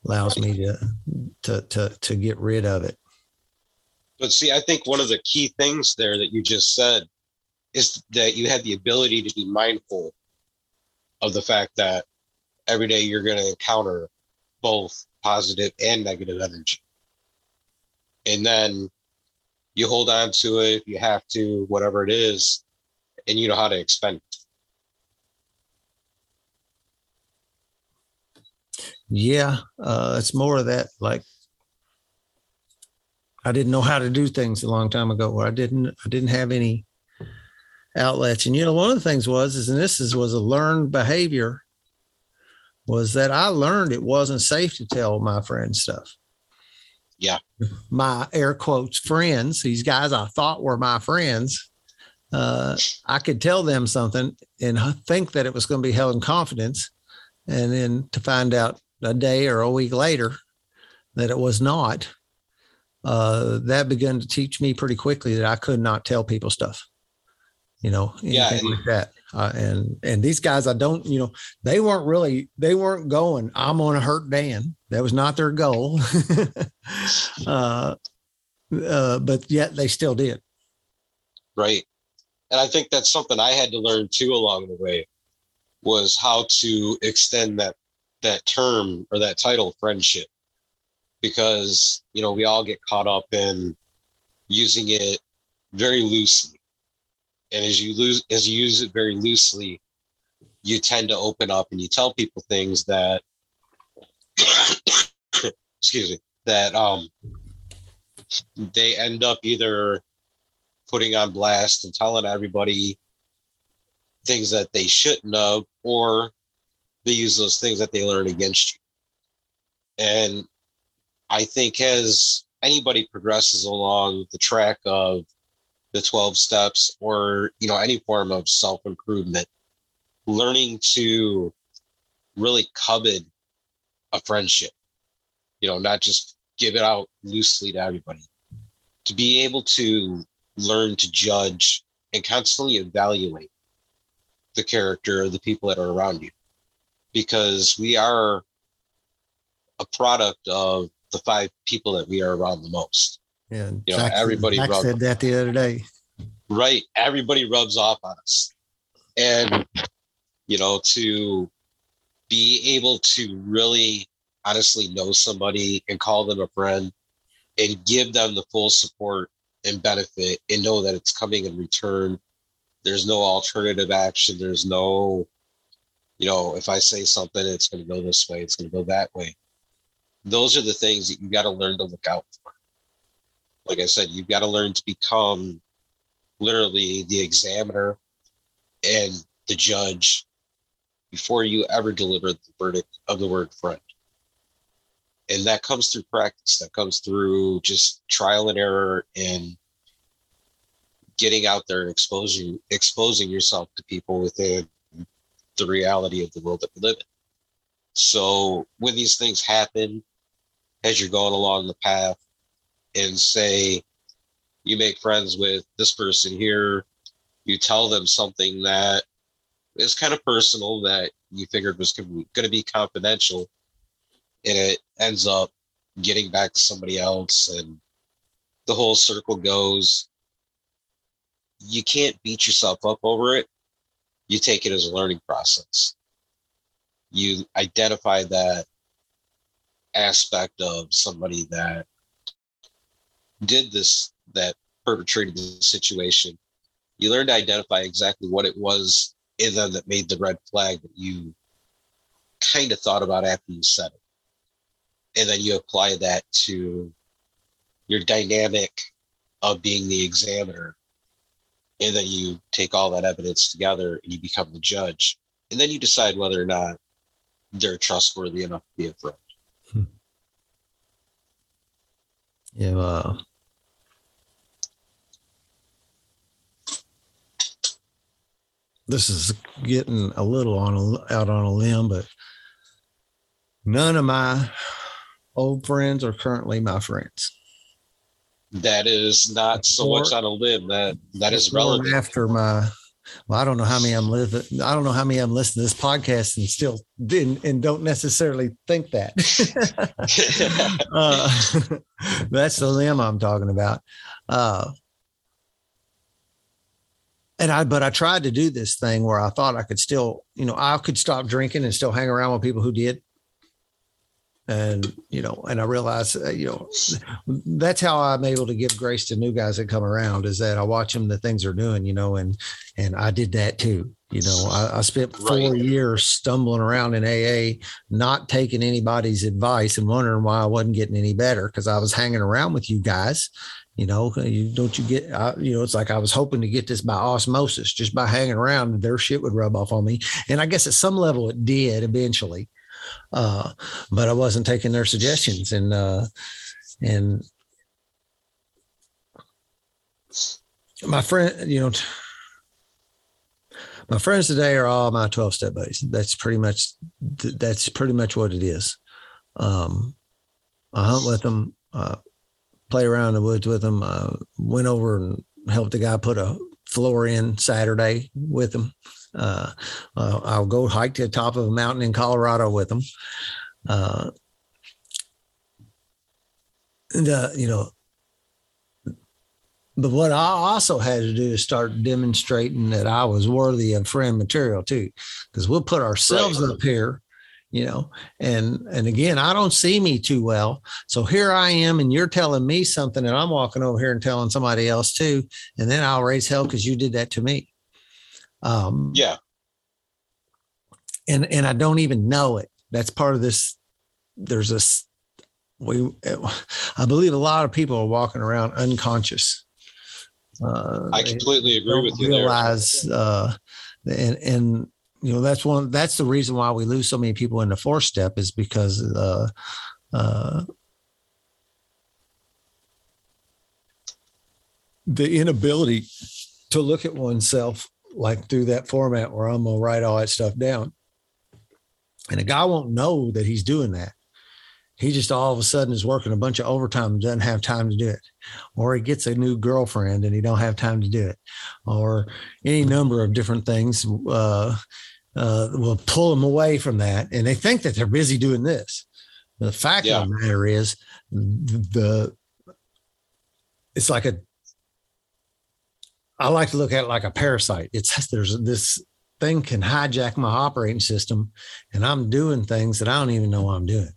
Allows me to, to to to get rid of it. But see i think one of the key things there that you just said is that you have the ability to be mindful of the fact that every day you're going to encounter both positive and negative energy. And then you hold on to it you have to whatever it is and you know how to expend it. Yeah, uh, it's more of that. Like, I didn't know how to do things a long time ago, where I didn't, I didn't have any outlets. And you know, one of the things was, is and this is was a learned behavior, was that I learned it wasn't safe to tell my friends stuff. Yeah, my air quotes friends, these guys I thought were my friends, uh, I could tell them something and think that it was going to be held in confidence, and then to find out a day or a week later that it was not. Uh, that began to teach me pretty quickly that I could not tell people stuff, you know, yeah, and, like that. Uh, and and these guys, I don't, you know, they weren't really, they weren't going. I'm going to hurt Dan. That was not their goal. uh, uh, but yet they still did right? And I think that's something I had to learn too along the way was how to extend that that term or that title friendship. Because you know we all get caught up in using it very loosely. And as you lose as you use it very loosely you tend to open up and you tell people things that excuse me that um they end up either putting on blast and telling everybody things that they shouldn't have or they use those things that they learn against you. And i think as anybody progresses along the track of the 12 steps or you know any form of self-improvement learning to really covet a friendship you know not just give it out loosely to everybody to be able to learn to judge and constantly evaluate the character of the people that are around you because we are a product of the five people that we are around the most Yeah. You know, everybody rubbed- said that the other day. right everybody rubs off on us and you know to be able to really honestly know somebody and call them a friend and give them the full support and benefit and know that it's coming in return. There's no alternative action. There's no you know if i say something it's going to go this way it's going to go that way. Those are the things that you got to learn to look out for. Like i said you've got to learn to become literally the examiner and the judge before you ever deliver the verdict of the word friend. And that comes through practice, that comes through just trial and error and getting out there and exposing exposing yourself to people within the reality of the world that we live in. So when these things happen as you're going along the path and say you make friends with this person here, you tell them something that is kind of personal that you figured was going to be confidential, and it ends up getting back to somebody else, and the whole circle goes. You can't beat yourself up over it. You take it as a learning process. You identify that aspect of somebody that did this that perpetrated the situation, you learn to identify exactly what it was in them that made the red flag that you kind of thought about after you said it. And then you apply that to your dynamic of being the examiner. And then you take all that evidence together and you become the judge. And then you decide whether or not they're trustworthy enough to be a friend. Yeah. Uh, this is getting a little on a, out on a limb, but none of my old friends are currently my friends. That is not so much on a limb. That that is relevant. After my, well, I don't know how many I'm listening. I don't know how many I'm listening to this podcast and still didn't and don't necessarily think that. uh, that's the limb I'm talking about. Uh, and I, but I tried to do this thing where I thought I could still, you know, I could stop drinking and still hang around with people who did. And, you know, and I realized, uh, you know, that's how I'm able to give grace to new guys that come around is that I watch them, the things they're doing, you know, and, and I did that too. You know, I, I spent four Right. years stumbling around in AA, not taking anybody's advice and wondering why I wasn't getting any better because I was hanging around with you guys. You know, you don't you get, I, you know, it's like I was hoping to get this by osmosis, just by hanging around, their shit would rub off on me. And I guess at some level it did eventually, uh, but I wasn't taking their suggestions. And, uh, and my friend, you know, my friends today are all my 12 step buddies. That's pretty much, that's pretty much what it is. Um, I hunt with them, uh, play around in the woods with them. I went over and helped the guy put a floor in Saturday with him. Uh, uh, I'll go hike to the top of a mountain in Colorado with them. Uh, uh, you know, but what I also had to do is start demonstrating that I was worthy of friend material too, because we'll put ourselves right. up here, you know, and and again, I don't see me too well, so here I am, and you're telling me something, and I'm walking over here and telling somebody else too, and then I'll raise hell because you did that to me. Um, yeah, and and I don't even know it. That's part of this. There's a we. I believe a lot of people are walking around unconscious uh, I completely agree with you. Realize, uh, and and you know that's one that's the reason why we lose so many people in the four step is because uh, uh, the inability to look at oneself like through that format where I'm gonna write all that stuff down. And a guy won't know that he's doing that. He just all of a sudden is working a bunch of overtime and doesn't have time to do it. Or he gets a new girlfriend and he don't have time to do it. Or any number of different things uh, uh, will pull them away from that. And they think that they're busy doing this. The fact yeah. of the matter is the it's like a i like to look at it like a parasite it's there's this thing can hijack my operating system and i'm doing things that i don't even know i'm doing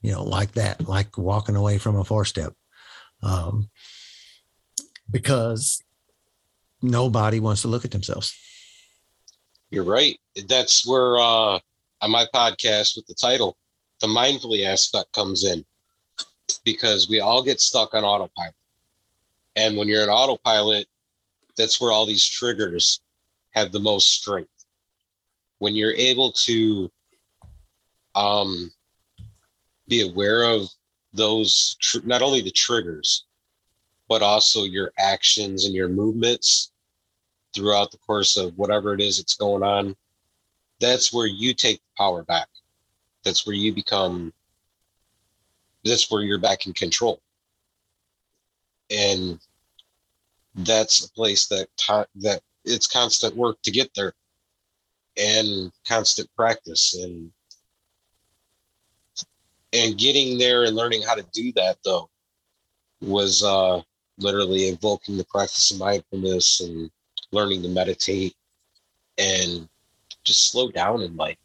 you know, like that, like walking away from a four step. Um, because nobody wants to look at themselves. You're right. That's where uh, on my podcast with the title, the mindfully aspect comes in because we all get stuck on autopilot. And when you're an autopilot, that's where all these triggers have the most strength. When you're able to um, be aware of those tr- not only the triggers but also your actions and your movements throughout the course of whatever it is that's going on that's where you take the power back that's where you become that's where you're back in control and that's a place that that it's constant work to get there and constant practice and and getting there and learning how to do that though was uh literally invoking the practice of mindfulness and learning to meditate and just slow down in life.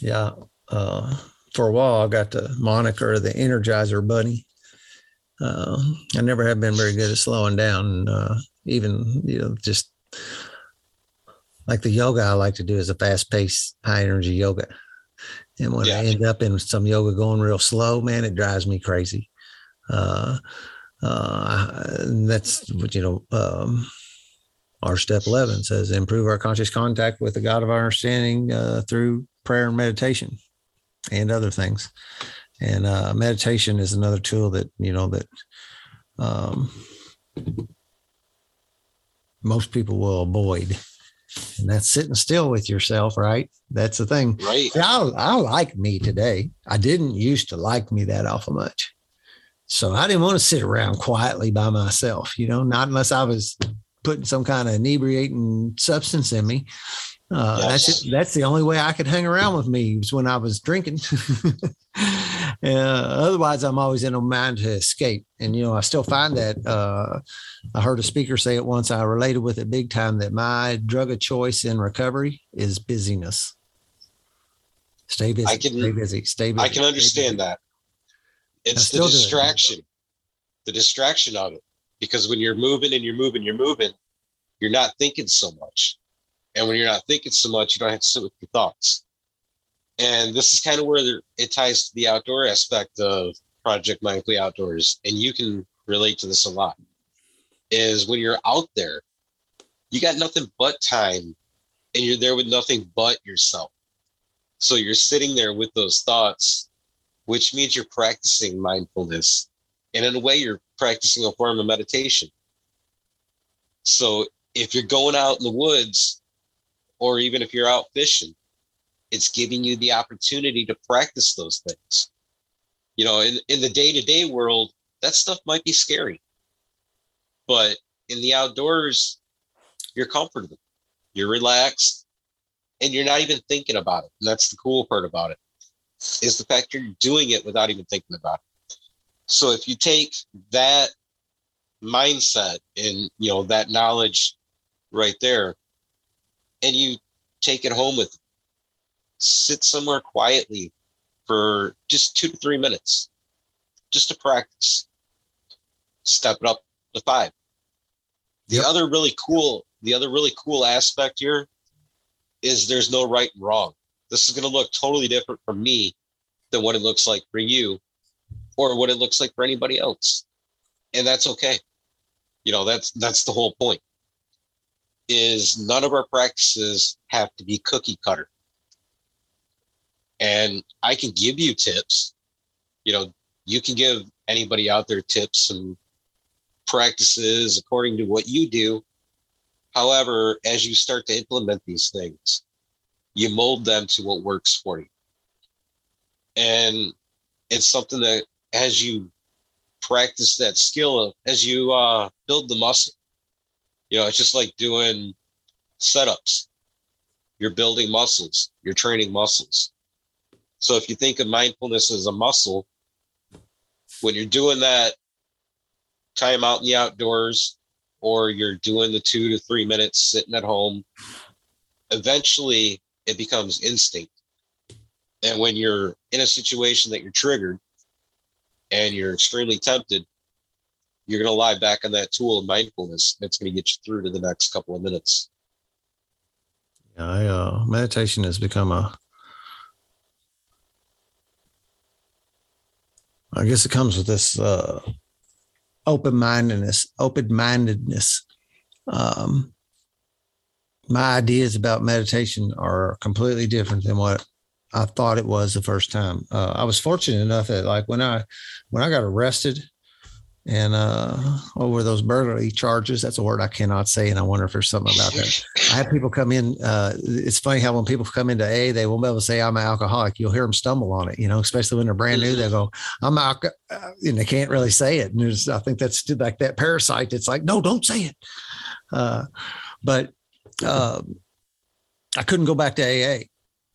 Yeah uh for a while i got the moniker the energizer bunny uh, i never have been very good at slowing down uh, even you know just like the yoga i like to do is a fast-paced high energy yoga and when yeah. I end up in some yoga going real slow, man, it drives me crazy. Uh, uh, that's what, you know, um, our step 11 says improve our conscious contact with the God of our understanding uh, through prayer and meditation and other things. And uh, meditation is another tool that, you know, that um, most people will avoid and that's sitting still with yourself, right? That's the thing. Right. I, I like me today. I didn't used to like me that awful much. So I didn't want to sit around quietly by myself, you know, not unless I was putting some kind of inebriating substance in me. Uh, yes. That's it. That's the only way I could hang around with me was when I was drinking. uh, otherwise, I'm always in a mind to escape. And you know, I still find that. Uh, I heard a speaker say it once. I related with it big time. That my drug of choice in recovery is busyness. Stay busy. I can stay busy. Stay busy. I can understand that. It's the distraction, the distraction of it. Because when you're moving and you're moving, you're moving, you're not thinking so much and when you're not thinking so much, you don't have to sit with your thoughts. And this is kind of where it ties to the outdoor aspect of Project Mindfully Outdoors. And you can relate to this a lot. Is when you're out there, you got nothing but time and you're there with nothing but yourself. So you're sitting there with those thoughts, which means you're practicing mindfulness. And in a way, you're practicing a form of meditation. So if you're going out in the woods or even if you're out fishing, it's giving you the opportunity to practice those things. You know, in, in the day to day world, that stuff might be scary. But in the outdoors, you're comfortable, you're relaxed, and you're not even thinking about it. And that's the cool part about it is the fact you're doing it without even thinking about it. So if you take that mindset and you know that knowledge right there and you take it home with you, sit somewhere quietly for just two to three minutes just to practice. Step it up to five. The Yep. other really cool the other really cool aspect here is there's no right and wrong. This is going to look totally different for me than what it looks like for you or what it looks like for anybody else. And that's okay. You know that's that's the whole point is none of our practices have to be cookie cutter and i can give you tips. You know you can give anybody out there tips and practices according to what you do. However as you start to implement these things you mold them to what works for you. And it's something that as you practice that skill as you uh build the muscle you know it's just like doing setups. You're building muscles. You're training muscles so if you think of mindfulness as a muscle when you're doing that time out in the outdoors or you're doing the two to three minutes sitting at home eventually it becomes instinct and when you're in a situation that you're triggered and you're extremely tempted, you're going to lie back on that tool of mindfulness. It's going to get you through to the next couple of minutes. I, uh, meditation has become a, I guess it comes with this uh, open mindedness, open mindedness. Um, my ideas about meditation are completely different than what I thought it was the first time. Uh, I was fortunate enough that, like, when I when I got arrested and uh, over those burglary charges, that's a word I cannot say, and I wonder if there's something about that. I have people come in. Uh, it's funny how when people come into A, they won't be able to say I'm an alcoholic. You'll hear them stumble on it, you know, especially when they're brand new. They go, "I'm alcoholic," and they can't really say it. And there's, I think that's like that parasite. It's like, no, don't say it. Uh, but uh, I couldn't go back to AA.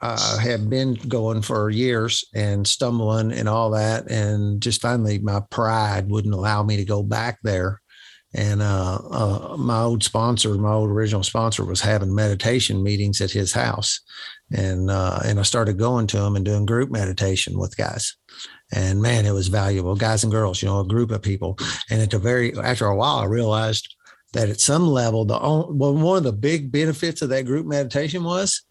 I had been going for years and stumbling and all that, and just finally my pride wouldn't allow me to go back there. And uh, uh, my old sponsor, my old original sponsor, was having meditation meetings at his house, and uh, and I started going to him and doing group meditation with guys. And man, it was valuable, guys and girls, you know, a group of people. And at the very after a while, I realized that at some level, the on, well, one of the big benefits of that group meditation was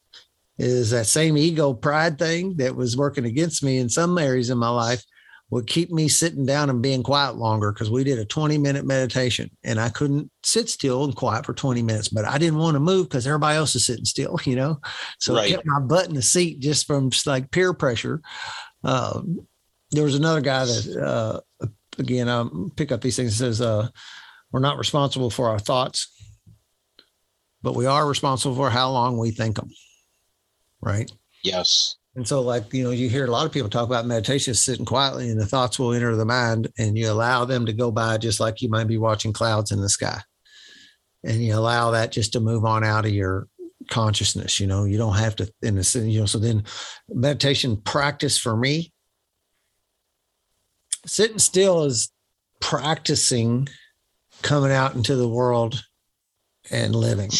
is that same ego pride thing that was working against me in some areas in my life would keep me sitting down and being quiet longer because we did a 20 minute meditation and I couldn't sit still and quiet for 20 minutes, but I didn't want to move because everybody else is sitting still, you know? So Right. I kept my butt in the seat just from just like peer pressure. Um, there was another guy that, uh, again, I pick up these things. Says, uh, we're not responsible for our thoughts, but we are responsible for how long we think them. Right. Yes. And so, like, you know, you hear a lot of people talk about meditation sitting quietly and the thoughts will enter the mind and you allow them to go by just like you might be watching clouds in the sky. And you allow that just to move on out of your consciousness. You know, you don't have to, in the sense, you know, so then meditation practice for me, sitting still is practicing coming out into the world and living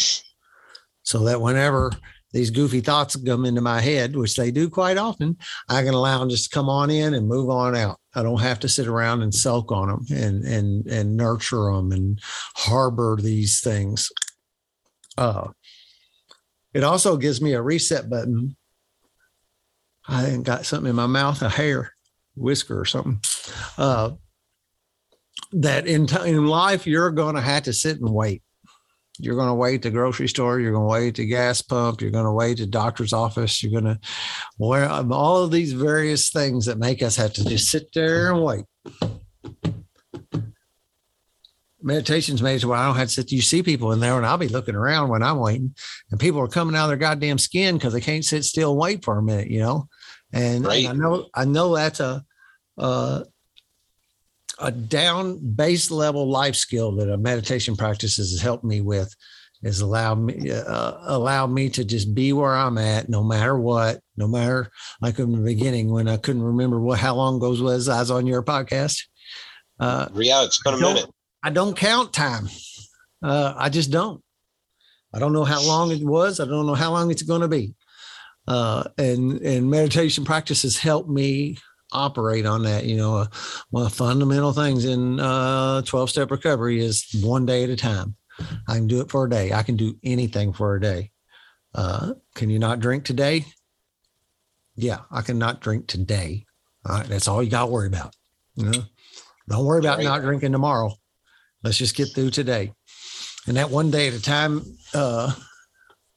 so that whenever these goofy thoughts come into my head, which they do quite often, I can allow them just to come on in and move on out. I don't have to sit around and sulk on them and and and nurture them and harbor these things. Uh, it also gives me a reset button. I ain't got something in my mouth, a hair, whisker or something. Uh, that in time in life you're going to have to sit and wait. You're going to wait at the grocery store. You're going to wait at the gas pump. You're going to wait at the doctor's office. You're going to wear all of these various things that make us have to just sit there and wait. Meditation's made it to where I don't have to sit. You see people in there, and I'll be looking around when I'm waiting, and people are coming out of their goddamn skin because they can't sit still and wait for a minute, you know. And, Right. and I know I know that's a uh, a down base level life skill that a meditation practice has helped me with is allow me uh, allow me to just be where I'm at no matter what no matter like in the beginning when I couldn't remember what how long goes was I was on your podcast Uh, yeah, it's been a minute. I don't count time. Uh, I just don't. I don't know how long it was. I don't know how long it's going to be. Uh, and and meditation practices help me operate on that. You know, uh, one of the fundamental things in uh, 12 step recovery is one day at a time. I can do it for a day. I can do anything for a day. Uh, can you not drink today? Yeah, I cannot drink today. All right, that's all you got to worry about. You know, don't worry about right. not drinking tomorrow. Let's just get through today. And that one day at a time, uh,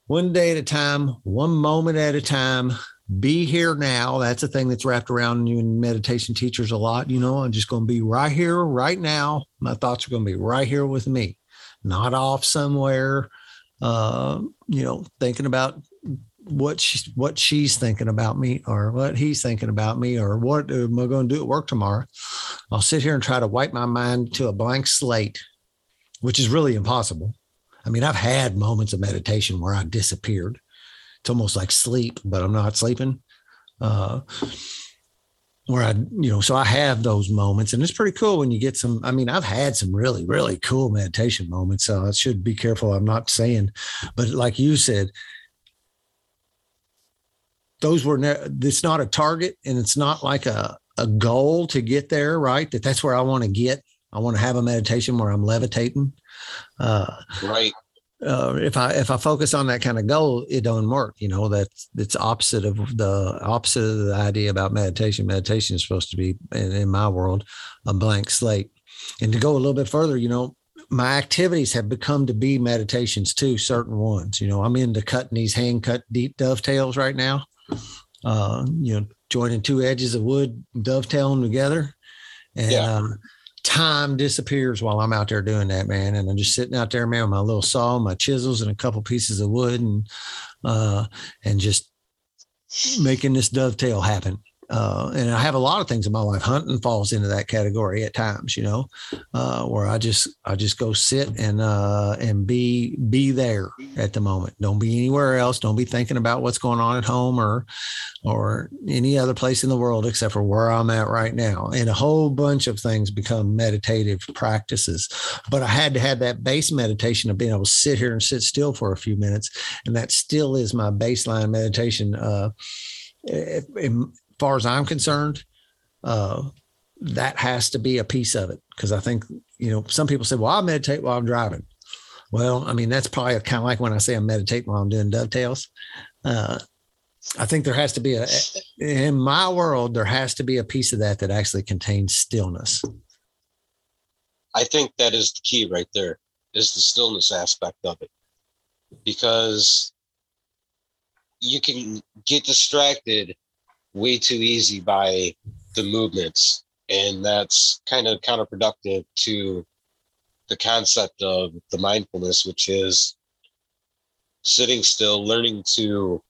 one day at a time, one moment at a time, be here now. That's a thing that's wrapped around you in meditation teachers a lot. You know, I'm just going to be right here, right now. My thoughts are going to be right here with me, not off somewhere, uh, you know, thinking about what she, what she's thinking about me or what he's thinking about me or what am I going to do at work tomorrow. I'll sit here and try to wipe my mind to a blank slate, which is really impossible. I mean, I've had moments of meditation where I disappeared it's almost like sleep, but I'm not sleeping. Uh, where I, you know, so I have those moments, and it's pretty cool when you get some. I mean, I've had some really, really cool meditation moments. So I should be careful. I'm not saying, but like you said, those were. Ne- it's not a target, and it's not like a a goal to get there. Right? That that's where I want to get. I want to have a meditation where I'm levitating. Uh, right uh, if I if I focus on that kind of goal, it don't work. You know, that's it's opposite of the opposite of the idea about meditation. Meditation is supposed to be, in, in my world, a blank slate. And to go a little bit further, you know, my activities have become to be meditations too. Certain ones, you know, I'm into cutting these hand cut deep dovetails right now. Uh, you know, joining two edges of wood, dovetailing together, and yeah. um, time disappears while I'm out there doing that, man. And I'm just sitting out there, man, with my little saw, my chisels, and a couple pieces of wood, and uh, and just making this dovetail happen uh, and I have a lot of things in my life. Hunting falls into that category at times, you know, uh, where I just I just go sit and uh, and be be there at the moment. Don't be anywhere else. Don't be thinking about what's going on at home or or any other place in the world except for where I'm at right now. And a whole bunch of things become meditative practices. But I had to have that base meditation of being able to sit here and sit still for a few minutes, and that still is my baseline meditation. Uh, far as I'm concerned, uh, that has to be a piece of it because I think you know some people say, "Well, I meditate while I'm driving." Well, I mean that's probably kind of like when I say I meditate while I'm doing dovetails. Uh, I think there has to be a in my world there has to be a piece of that that actually contains stillness. I think that is the key right there is the stillness aspect of it because you can get distracted way too easy by the movements. And that's kind of counterproductive to the concept of the mindfulness, which is sitting still, learning to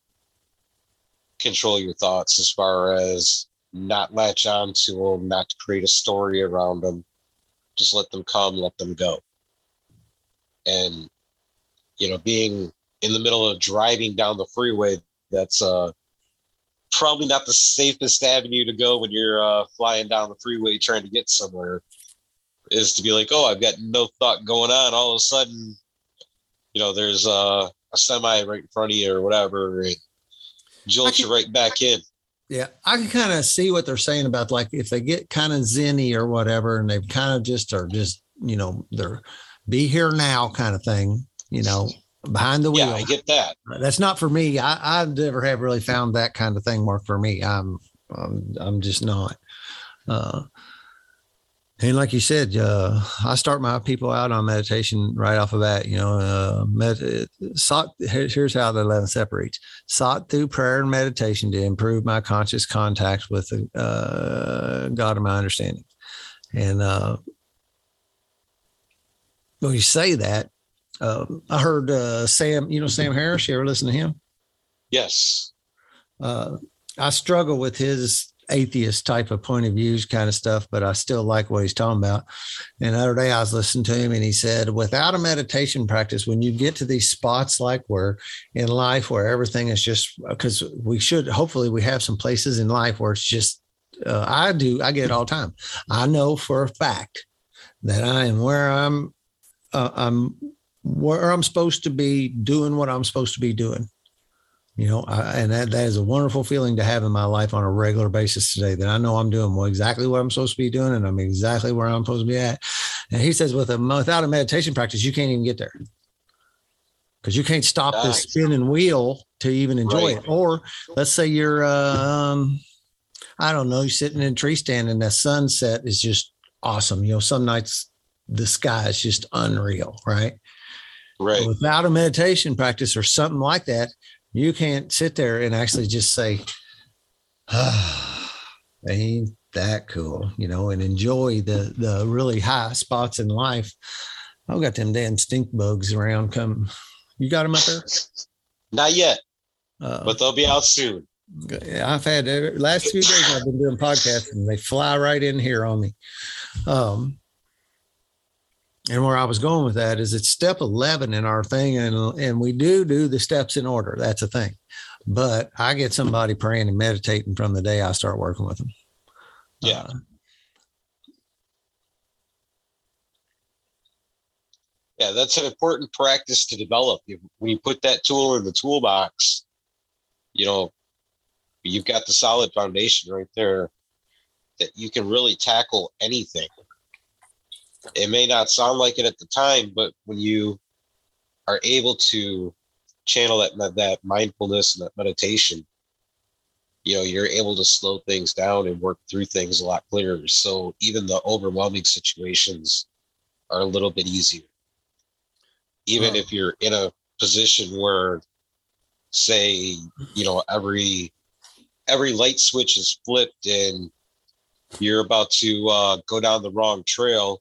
control your thoughts as far as not latch on to them, not to create a story around them. Just let them come, let them go. And, you know, being in the middle of driving down the freeway, that's uh probably not the safest avenue to go when you're uh, flying down the freeway trying to get somewhere is to be like, oh, I've got no thought going on. All of a sudden, you know, there's uh, a semi right in front of you or whatever, and jolts you right back in. Yeah, I can kind of see what they're saying about like if they get kind of zenny or whatever, and they kind of just are just you know they're be here now kind of thing. You know, behind the wheel. Yeah, I get that. That's not for me. I, I never have really found that kind of thing work for me. I'm, I'm, I'm just not. Uh, and like you said, uh, I start my people out on meditation right off of that. You know, uh, med- sought, here's how the 11 separates sought through prayer and meditation to improve my conscious contact with the uh, God of my understanding. And uh, when you say that, uh, I heard uh, Sam, you know, Sam Harris. You ever listen to him? Yes. Uh, I struggle with his atheist type of point of views kind of stuff, but I still like what he's talking about. And the other day I was listening to him and he said, without a meditation practice, when you get to these spots like where in life where everything is just because we should hopefully we have some places in life where it's just uh, I do. I get it all the time. I know for a fact that I am where I'm. Uh, I'm where I'm supposed to be doing what I'm supposed to be doing. You know, I, and that, that is a wonderful feeling to have in my life on a regular basis today that I know I'm doing well, exactly what I'm supposed to be doing and I'm exactly where I'm supposed to be at. And he says, with a, without a meditation practice, you can't even get there because you can't stop nice. this spinning wheel to even enjoy right. it. Or let's say you're, um, I don't know, you're sitting in a tree stand and the sunset is just awesome. You know, some nights the sky is just unreal, right? Right. But without a meditation practice or something like that, you can't sit there and actually just say, ah, ain't that cool, you know, and enjoy the the really high spots in life. I've got them damn stink bugs around. Come, you got them up there? Not yet, uh, but they'll be out soon. I've had last few days I've been doing podcasts and they fly right in here on me. Um, and where I was going with that is it's step 11 in our thing. And, and we do do the steps in order. That's a thing. But I get somebody praying and meditating from the day I start working with them. Yeah. Uh, yeah, that's an important practice to develop. When you put that tool in the toolbox, you know, you've got the solid foundation right there that you can really tackle anything it may not sound like it at the time, but when you are able to channel that that mindfulness and that meditation, you know, you're able to slow things down and work through things a lot clearer. So even the overwhelming situations are a little bit easier. Even if you're in a position where, say, you know, every every light switch is flipped and you're about to uh, go down the wrong trail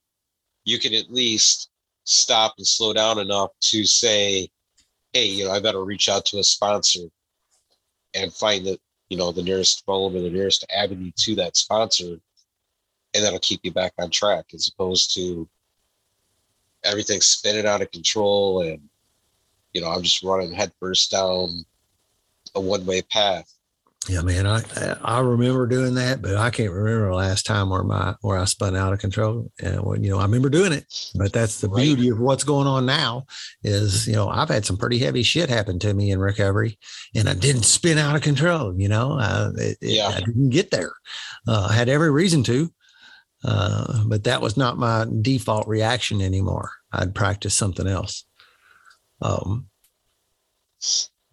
you can at least stop and slow down enough to say, hey, you know, I better reach out to a sponsor and find the, you know, the nearest phone or the nearest avenue to that sponsor. And that'll keep you back on track as opposed to everything spinning out of control and, you know, I'm just running headfirst down a one way path. Yeah, man, I I remember doing that, but I can't remember the last time where my where I spun out of control. And when you know, I remember doing it, but that's the right. beauty of what's going on now. Is you know, I've had some pretty heavy shit happen to me in recovery, and I didn't spin out of control. You know, uh, it, yeah. I didn't get there. Uh, I had every reason to, uh, but that was not my default reaction anymore. I'd practice something else. Um,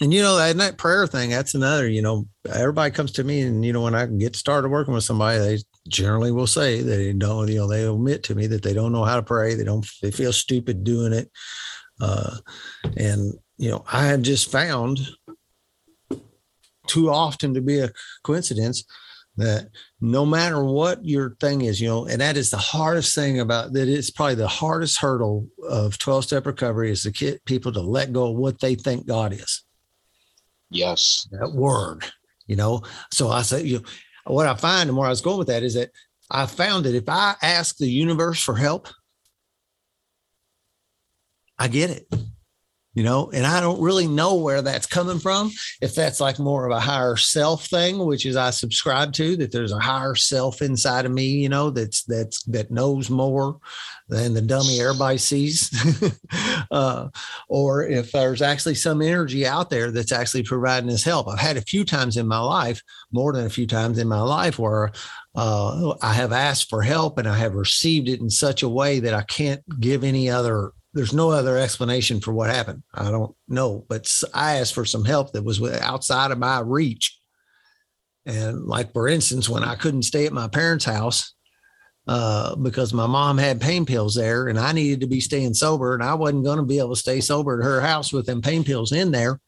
and you know that, prayer thing that's another you know everybody comes to me and you know when i get started working with somebody they generally will say they don't you know they admit to me that they don't know how to pray they don't they feel stupid doing it uh, and you know i have just found too often to be a coincidence that no matter what your thing is, you know, and that is the hardest thing about that. It's probably the hardest hurdle of 12 step recovery is to get people to let go of what they think God is. Yes. That word, you know. So I said, you know, what I find and where I was going with that is that I found that if I ask the universe for help, I get it you know and i don't really know where that's coming from. If that's like more of a higher self thing which is i subscribe to that there's a higher self inside of me you know that's that's that knows more than the dummy everybody sees. Uh, or if there's actually some energy out there that's actually providing this help. I've had a few times in my life more than a few times in my life where uh, I have asked for help and I have received it in such a way that I can't give any other there's no other explanation for what happened. I don't know, but I asked for some help that was outside of my reach. And like for instance, when I couldn't stay at my parents' house uh, because my mom had pain pills there, and I needed to be staying sober, and I wasn't going to be able to stay sober at her house with them pain pills in there.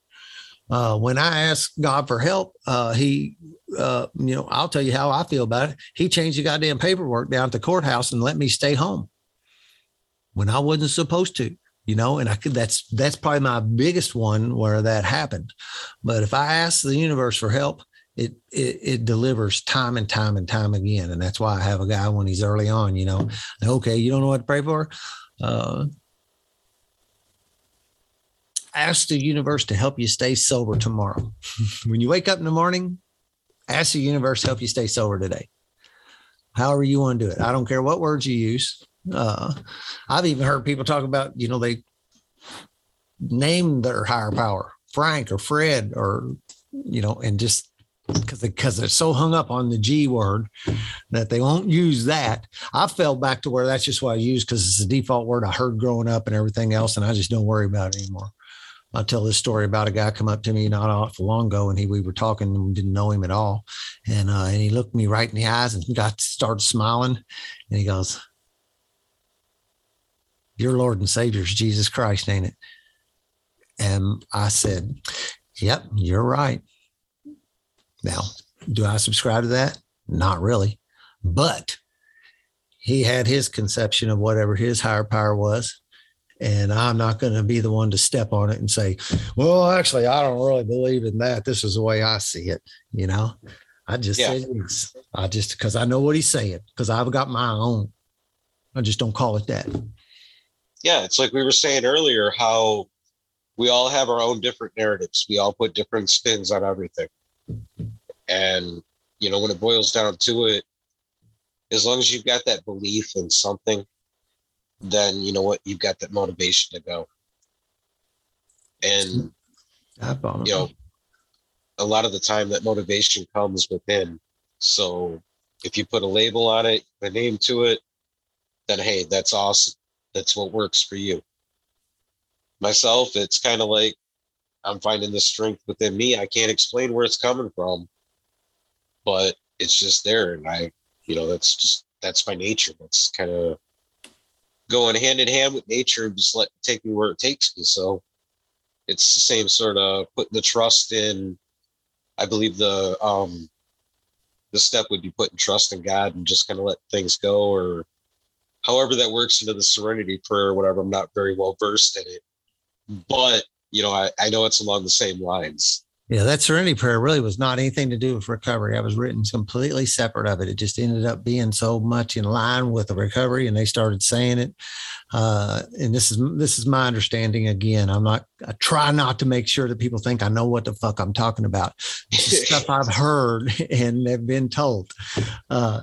Uh, when I asked God for help, uh, He, uh, you know, I'll tell you how I feel about it. He changed the goddamn paperwork down at the courthouse and let me stay home when I wasn't supposed to, you know, and I could, that's, that's probably my biggest one where that happened. But if I ask the universe for help, it, it, it delivers time and time and time again. And that's why I have a guy when he's early on, you know, okay, you don't know what to pray for. Uh, ask the universe to help you stay sober tomorrow. when you wake up in the morning, ask the universe to help you stay sober today. however you want to do it. I don't care what words you use. Uh, I've even heard people talk about, you know, they name their higher power, Frank or Fred, or, you know, and just because because they're so hung up on the G word that they won't use that. I fell back to where that's just what I use because it's the default word I heard growing up and everything else, and I just don't worry about it anymore. I'll tell this story about a guy come up to me not awful long ago, and he we were talking and didn't know him at all, and uh, and he looked me right in the eyes and got started smiling, and he goes, "Your Lord and Savior is Jesus Christ, ain't it?" And I said, "Yep, you're right." Now, do I subscribe to that? Not really, but he had his conception of whatever his higher power was and I'm not going to be the one to step on it and say, well, actually, I don't really believe in that. This is the way I see it. You know, I just yeah. yes. I just, because I know what he's saying, because I've got my own. I just don't call it that. Yeah. It's like we were saying earlier how we all have our own different narratives. We all put different spins on everything. And, you know, when it boils down to it, as long as you've got that belief in something, then you know what you've got that motivation to go and you know a lot of the time that motivation comes within so if you put a label on it a name to it then hey that's awesome that's what works for you myself it's kind of like i'm finding the strength within me i can't explain where it's coming from but it's just there and i you know that's just that's my nature that's kind of going hand in hand with nature and just let take me where it takes me. So it's the same sort of putting the trust in. I believe the um the step would be putting trust in God and just kind of let things go, or however that works into the serenity prayer or whatever. I'm not very well versed in it, but you know, I, I know it's along the same lines. Yeah, that serenity prayer really was not anything to do with recovery. I was written completely separate of it. It just ended up being so much in line with the recovery, and they started saying it. Uh, and this is this is my understanding. Again, I'm not. I try not to make sure that people think I know what the fuck I'm talking about. stuff I've heard and have been told. Uh,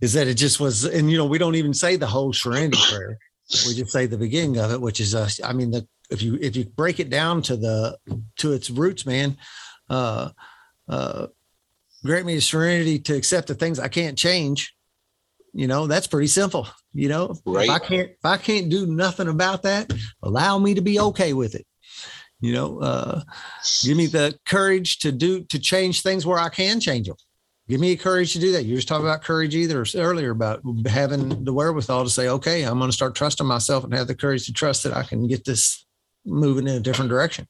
is that it just was, and you know, we don't even say the whole serenity prayer. We just say the beginning of it, which is, uh, I mean, the if you if you break it down to the to its roots, man, uh, uh, grant me the serenity to accept the things I can't change. You know, that's pretty simple. You know, right. if I can't if I can't do nothing about that, allow me to be okay with it. You know, uh, give me the courage to do to change things where I can change them. Give me the courage to do that. You just talked about courage either earlier about having the wherewithal to say, okay, I'm going to start trusting myself and have the courage to trust that I can get this moving in a different direction.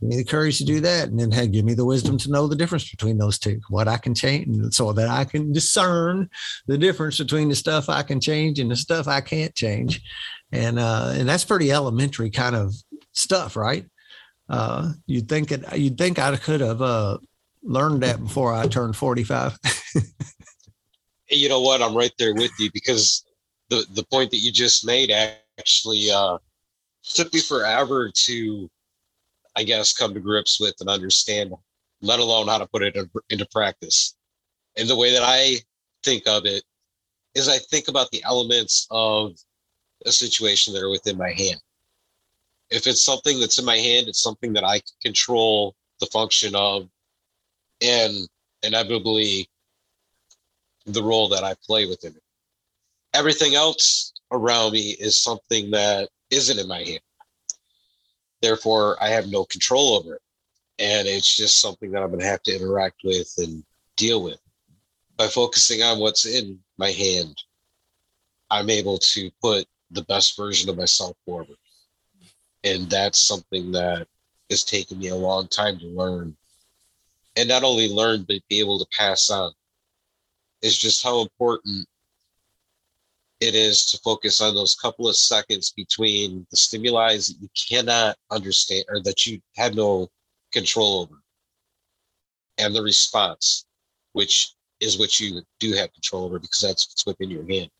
Give me the courage to do that, and then hey, give me the wisdom to know the difference between those two, what I can change, so that I can discern the difference between the stuff I can change and the stuff I can't change, and uh, and that's pretty elementary kind of stuff, right? Uh, you'd think it, you'd think I could have uh, learned that before I turned forty-five. you know what? I'm right there with you because the the point that you just made actually uh, took me forever to, I guess, come to grips with and understand, let alone how to put it into practice. And the way that I think of it is I think about the elements of a situation that are within my hand. If it's something that's in my hand, it's something that I control the function of and inevitably the role that I play within it. Everything else around me is something that isn't in my hand. Therefore, I have no control over it. And it's just something that I'm going to have to interact with and deal with. By focusing on what's in my hand, I'm able to put the best version of myself forward. And that's something that has taken me a long time to learn. And not only learn, but be able to pass on. Is just how important it is to focus on those couple of seconds between the stimuli that you cannot understand or that you have no control over and the response, which is what you do have control over because that's what's within your hand,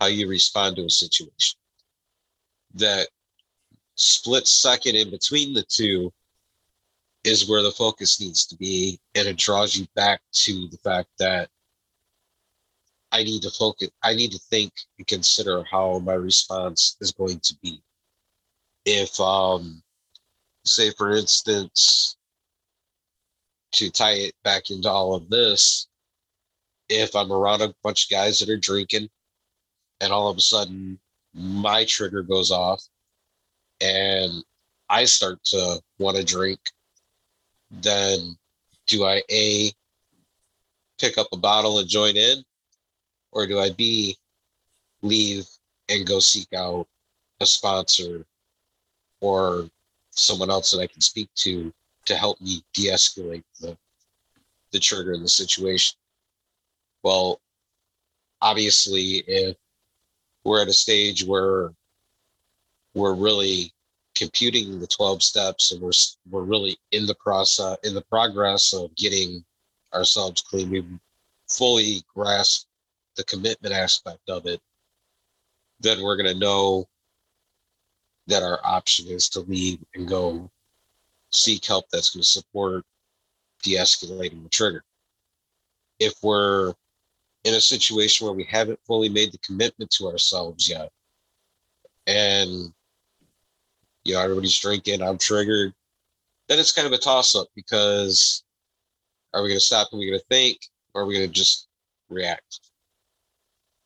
how you respond to a situation. That split second in between the two is where the focus needs to be. And it draws you back to the fact that I need to focus, I need to think and consider how my response is going to be. If, um, say, for instance, to tie it back into all of this, if I'm around a bunch of guys that are drinking and all of a sudden my trigger goes off and I start to want to drink, then do I A, pick up a bottle and join in? Or do I B, leave and go seek out a sponsor or someone else that I can speak to to help me de-escalate the the trigger in the situation? Well, obviously, if we're at a stage where we're really computing the 12 steps and we're we're really in the process in the progress of getting ourselves clean. We fully grasp the commitment aspect of it. Then we're going to know that our option is to leave and go seek help that's going to support de-escalating the trigger. If we're in a situation where we haven't fully made the commitment to ourselves yet and you know, everybody's drinking, I'm triggered. Then it's kind of a toss up because are we going to stop and we're going to think, or are we going to just react?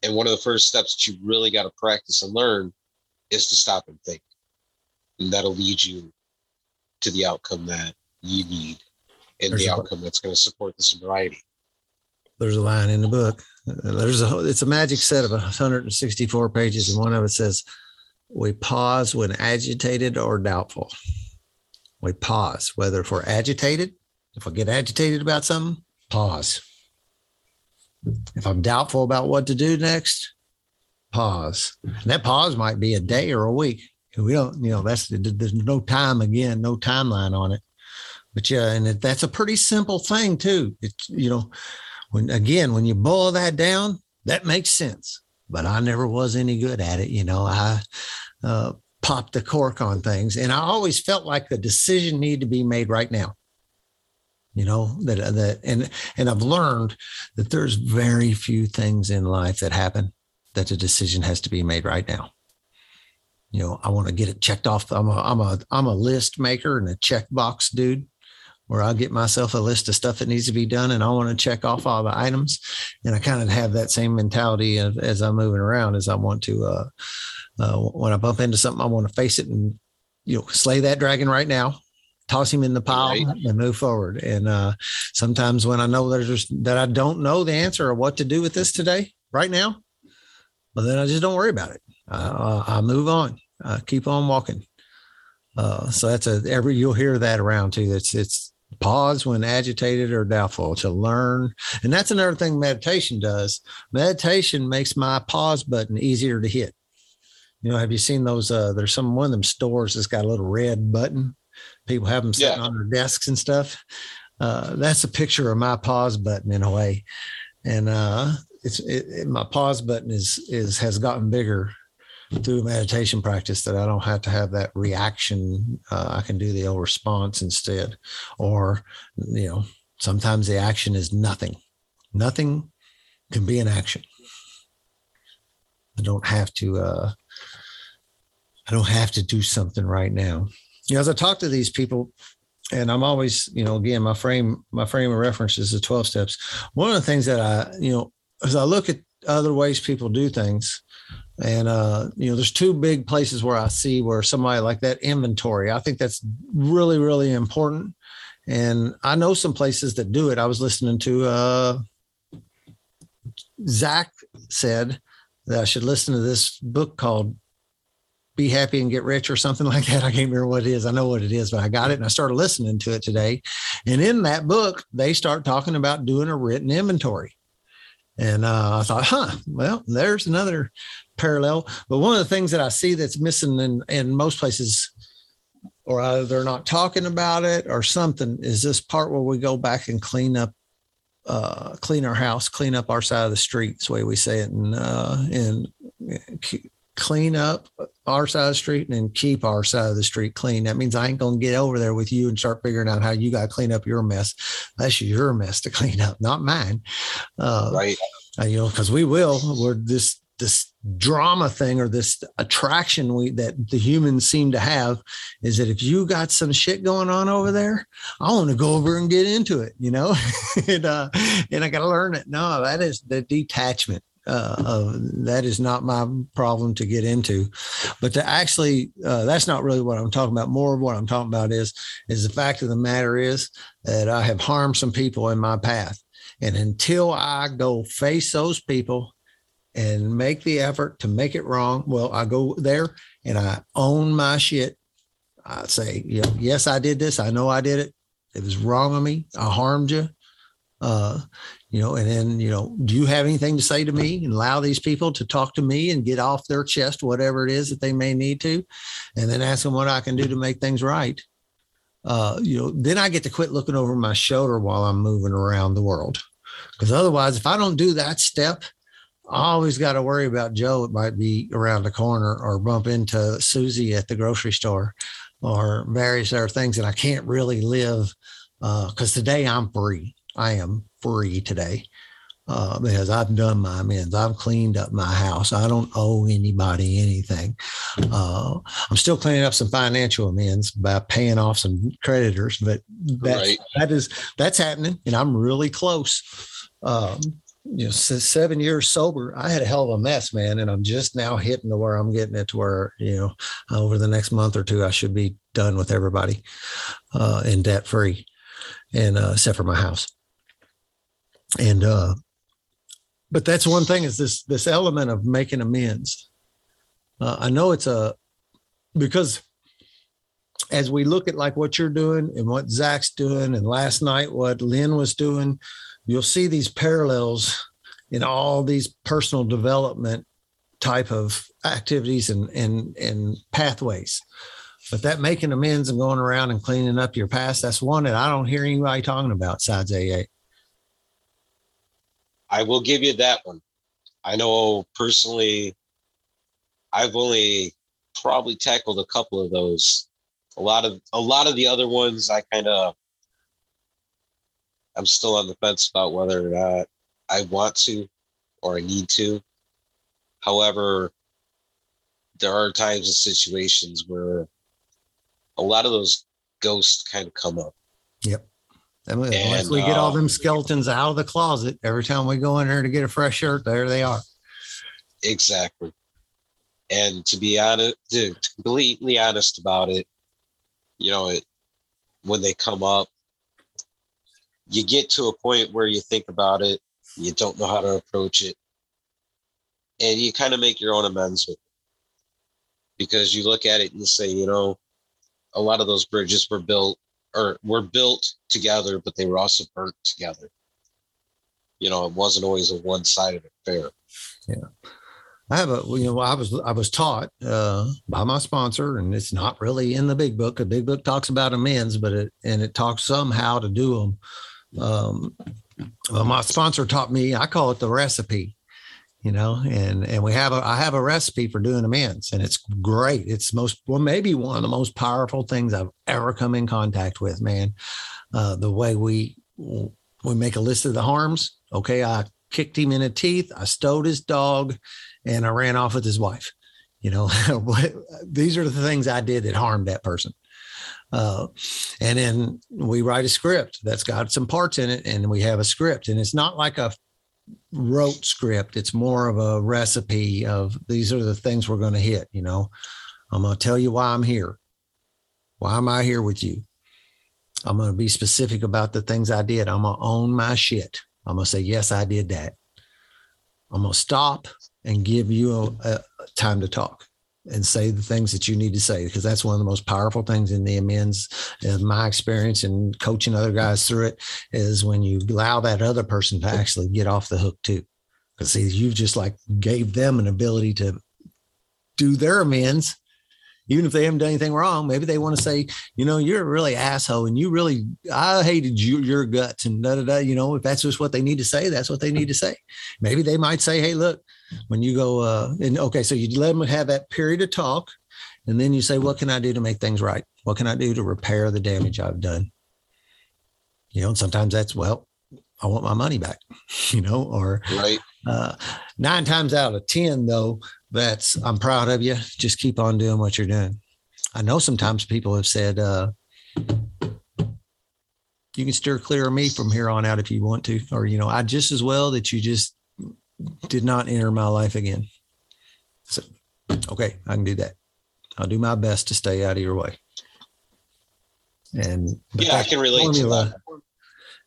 And one of the first steps that you really got to practice and learn is to stop and think. And that'll lead you to the outcome that you need and There's the outcome that's going to support the sobriety. There's a line in the book. Uh, there's a it's a magic set of 164 pages, and one of it says, we pause when agitated or doubtful. We pause, whether if we're agitated, if I get agitated about something, pause. If I'm doubtful about what to do next, pause. And that pause might be a day or a week. We don't, you know, that's there's no time again, no timeline on it. But yeah, and that's a pretty simple thing too. It's you know, when again when you boil that down, that makes sense but I never was any good at it. You know, I uh, popped the cork on things, and I always felt like the decision needed to be made right now. You know that uh, that and and I've learned that there's very few things in life that happen that the decision has to be made right now. You know, I want to get it checked off. I'm a I'm a I'm a list maker and a checkbox dude where I'll get myself a list of stuff that needs to be done and I want to check off all the items. And I kind of have that same mentality of, as I'm moving around as I want to, uh, uh, when I bump into something, I want to face it and, you know, slay that dragon right now, toss him in the pile right. and move forward. And uh, sometimes when I know there's that I don't know the answer or what to do with this today, right now, but then I just don't worry about it. Uh, I move on, I keep on walking. Uh, so that's a every you'll hear that around too. It's it's pause when agitated or doubtful to learn. And that's another thing meditation does. Meditation makes my pause button easier to hit. You know, have you seen those? Uh, there's some one of them stores that's got a little red button. People have them sitting yeah. on their desks and stuff. Uh, that's a picture of my pause button in a way. And uh, it's it, it, my pause button is is has gotten bigger through meditation practice that I don't have to have that reaction. Uh, I can do the old response instead. Or, you know, sometimes the action is nothing. Nothing can be an action. I don't have to, uh, I don't have to do something right now. You know, as I talk to these people, and I'm always, you know, again, my frame, my frame of reference is the 12 steps. One of the things that I, you know, as I look at other ways people do things, and uh, you know, there's two big places where I see where somebody like that inventory. I think that's really, really important. And I know some places that do it. I was listening to uh, Zach said that I should listen to this book called Be Happy and Get Rich or something like that. I can't remember what it is. I know what it is, but I got it and I started listening to it today. And in that book, they start talking about doing a written inventory. And uh, I thought, huh, well, there's another parallel. But one of the things that I see that's missing in, in most places, or either they're not talking about it or something, is this part where we go back and clean up, uh, clean our house, clean up our side of the street. That's the way we say it, and uh, and clean up our side of the street and then keep our side of the street clean. That means I ain't gonna get over there with you and start figuring out how you got to clean up your mess. That's your mess to clean up, not mine. Uh, right. uh, you know, because we will. We're this this drama thing or this attraction we that the humans seem to have is that if you got some shit going on over there, I want to go over and get into it, you know, and uh, and I got to learn it. No, that is the detachment. Uh, of that is not my problem to get into, but to actually, uh, that's not really what I'm talking about. More of what I'm talking about is is the fact of the matter is that I have harmed some people in my path, and until I go face those people and make the effort to make it wrong, well, I go there and I own my shit. I say, you know, yes, I did this. I know I did it. It was wrong of me. I harmed you. Uh, you know, and then, you know, do you have anything to say to me and allow these people to talk to me and get off their chest, whatever it is that they may need to, and then ask them what I can do to make things right. Uh, you know, then I get to quit looking over my shoulder while I'm moving around the world. Because otherwise, if I don't do that step, I always got to worry about Joe. It might be around the corner or bump into Susie at the grocery store or various other things. And I can't really live because uh, today I'm free. I am free today uh, because I've done my amends. I've cleaned up my house. I don't owe anybody anything. Uh, I'm still cleaning up some financial amends by paying off some creditors, but that's, right. that is that's happening, and I'm really close. Um, you know, seven years sober, I had a hell of a mess, man. And I'm just now hitting to where I'm getting it to where, you know, over the next month or two, I should be done with everybody uh, and debt free and uh, except for my house. And, uh, but that's one thing is this, this element of making amends. Uh, I know it's a, because as we look at like what you're doing and what Zach's doing, and last night, what Lynn was doing, you'll see these parallels in all these personal development type of activities and and and pathways. But that making amends and going around and cleaning up your past, that's one that I don't hear anybody talking about besides AA. I will give you that one. I know personally, I've only probably tackled a couple of those. A lot of a lot of the other ones I kind of I'm still on the fence about whether or not I want to or I need to. However, there are times and situations where a lot of those ghosts kind of come up. Yep. And we get all them um, skeletons out of the closet, every time we go in there to get a fresh shirt, there they are. Exactly. And to be honest, to completely honest about it, you know, it when they come up, you get to a point where you think about it, you don't know how to approach it, and you kind of make your own amends with it. Because you look at it and say, you know, a lot of those bridges were built or were built together, but they were also burnt together. You know, it wasn't always a one-sided affair. Yeah. I have a, you know, I was, I was taught uh, by my sponsor, and it's not really in the big book. The big book talks about amends, but it, and it talks somehow to do them um, well, my sponsor taught me, I call it the recipe, you know, and, and we have a, I have a recipe for doing amends and it's great. It's most, well, maybe one of the most powerful things I've ever come in contact with, man. Uh, the way we, we make a list of the harms. Okay. I kicked him in the teeth. I stole his dog and I ran off with his wife. You know, these are the things I did that harmed that person. Uh, and then we write a script that's got some parts in it, and we have a script. And it's not like a rote script, it's more of a recipe of these are the things we're going to hit. You know, I'm going to tell you why I'm here. Why am I here with you? I'm going to be specific about the things I did. I'm going to own my shit. I'm going to say, yes, I did that. I'm going to stop and give you a, a time to talk and say the things that you need to say because that's one of the most powerful things in the amends in my experience and coaching other guys through it is when you allow that other person to actually get off the hook too. Because see you've just like gave them an ability to do their amends. Even if they haven't done anything wrong maybe they want to say you know you're a really asshole and you really i hated you, your guts and da da da you know if that's just what they need to say that's what they need to say. Maybe they might say hey look when you go uh, and okay so you let them have that period of talk and then you say what can i do to make things right what can i do to repair the damage i've done you know and sometimes that's well i want my money back you know or right Uh, nine times out of 10, though, that's I'm proud of you. Just keep on doing what you're doing. I know sometimes people have said, uh, you can steer clear of me from here on out if you want to, or, you know, I just as well that you just did not enter my life again. So, okay, I can do that. I'll do my best to stay out of your way. And yeah, I can relate to that.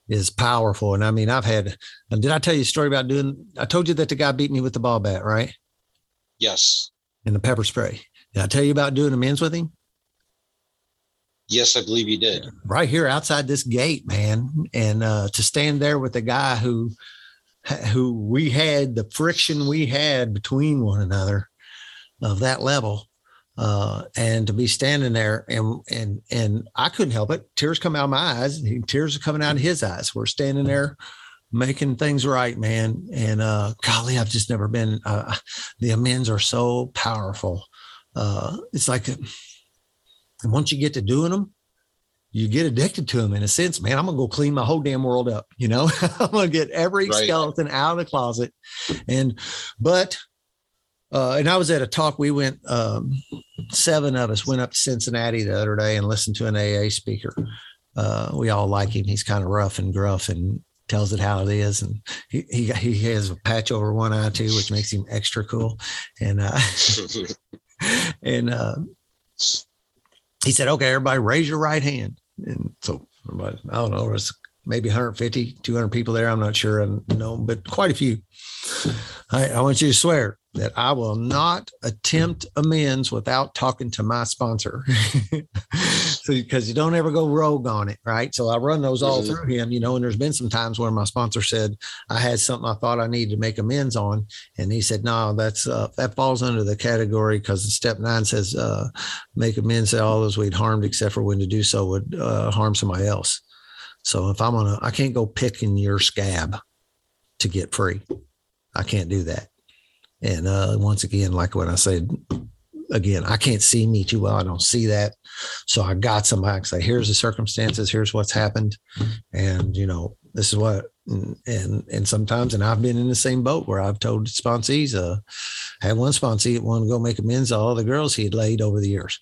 Is powerful. And I mean, I've had, did I tell you a story about doing, I told you that the guy beat me with the ball bat, right? Yes. And the pepper spray. Did I tell you about doing amends with him? Yes, I believe you did. Right here outside this gate, man. And uh, to stand there with the guy who, who we had the friction we had between one another of that level uh, and to be standing there and and and I couldn't help it. Tears come out of my eyes. Tears are coming out of his eyes. We're standing there making things right, man. And uh, golly, I've just never been. Uh, the amends are so powerful. Uh, it's like once you get to doing them, you get addicted to them in a sense, man. I'm gonna go clean my whole damn world up. You know, I'm gonna get every right. skeleton out of the closet. And but uh, and I was at a talk. We went, um, seven of us went up to Cincinnati the other day and listened to an AA speaker. Uh, we all like him. He's kind of rough and gruff and tells it how it is. And he, he, he has a patch over one eye too, which makes him extra cool. And, uh, and, uh, he said, okay, everybody raise your right hand. And so I don't know, it's maybe 150, 200 people there. I'm not sure. I know, but quite a few. I, I want you to swear that I will not attempt amends without talking to my sponsor. so because you don't ever go rogue on it, right? So I run those all mm-hmm. through him, you know, and there's been some times where my sponsor said I had something I thought I needed to make amends on. And he said, no, that's uh, that falls under the category because step nine says uh, make amends to all those we'd harmed, except for when to do so would uh, harm somebody else. So if I'm gonna, I can't go picking your scab to get free. I can't do that. And uh, once again, like what I said, again, I can't see me too well. I don't see that. So I got somebody to say, here's the circumstances, here's what's happened. And, you know, this is what, and, and, and sometimes, and I've been in the same boat where I've told sponsees, uh, had one sponsee that wanted to go make amends to all the girls he had laid over the years.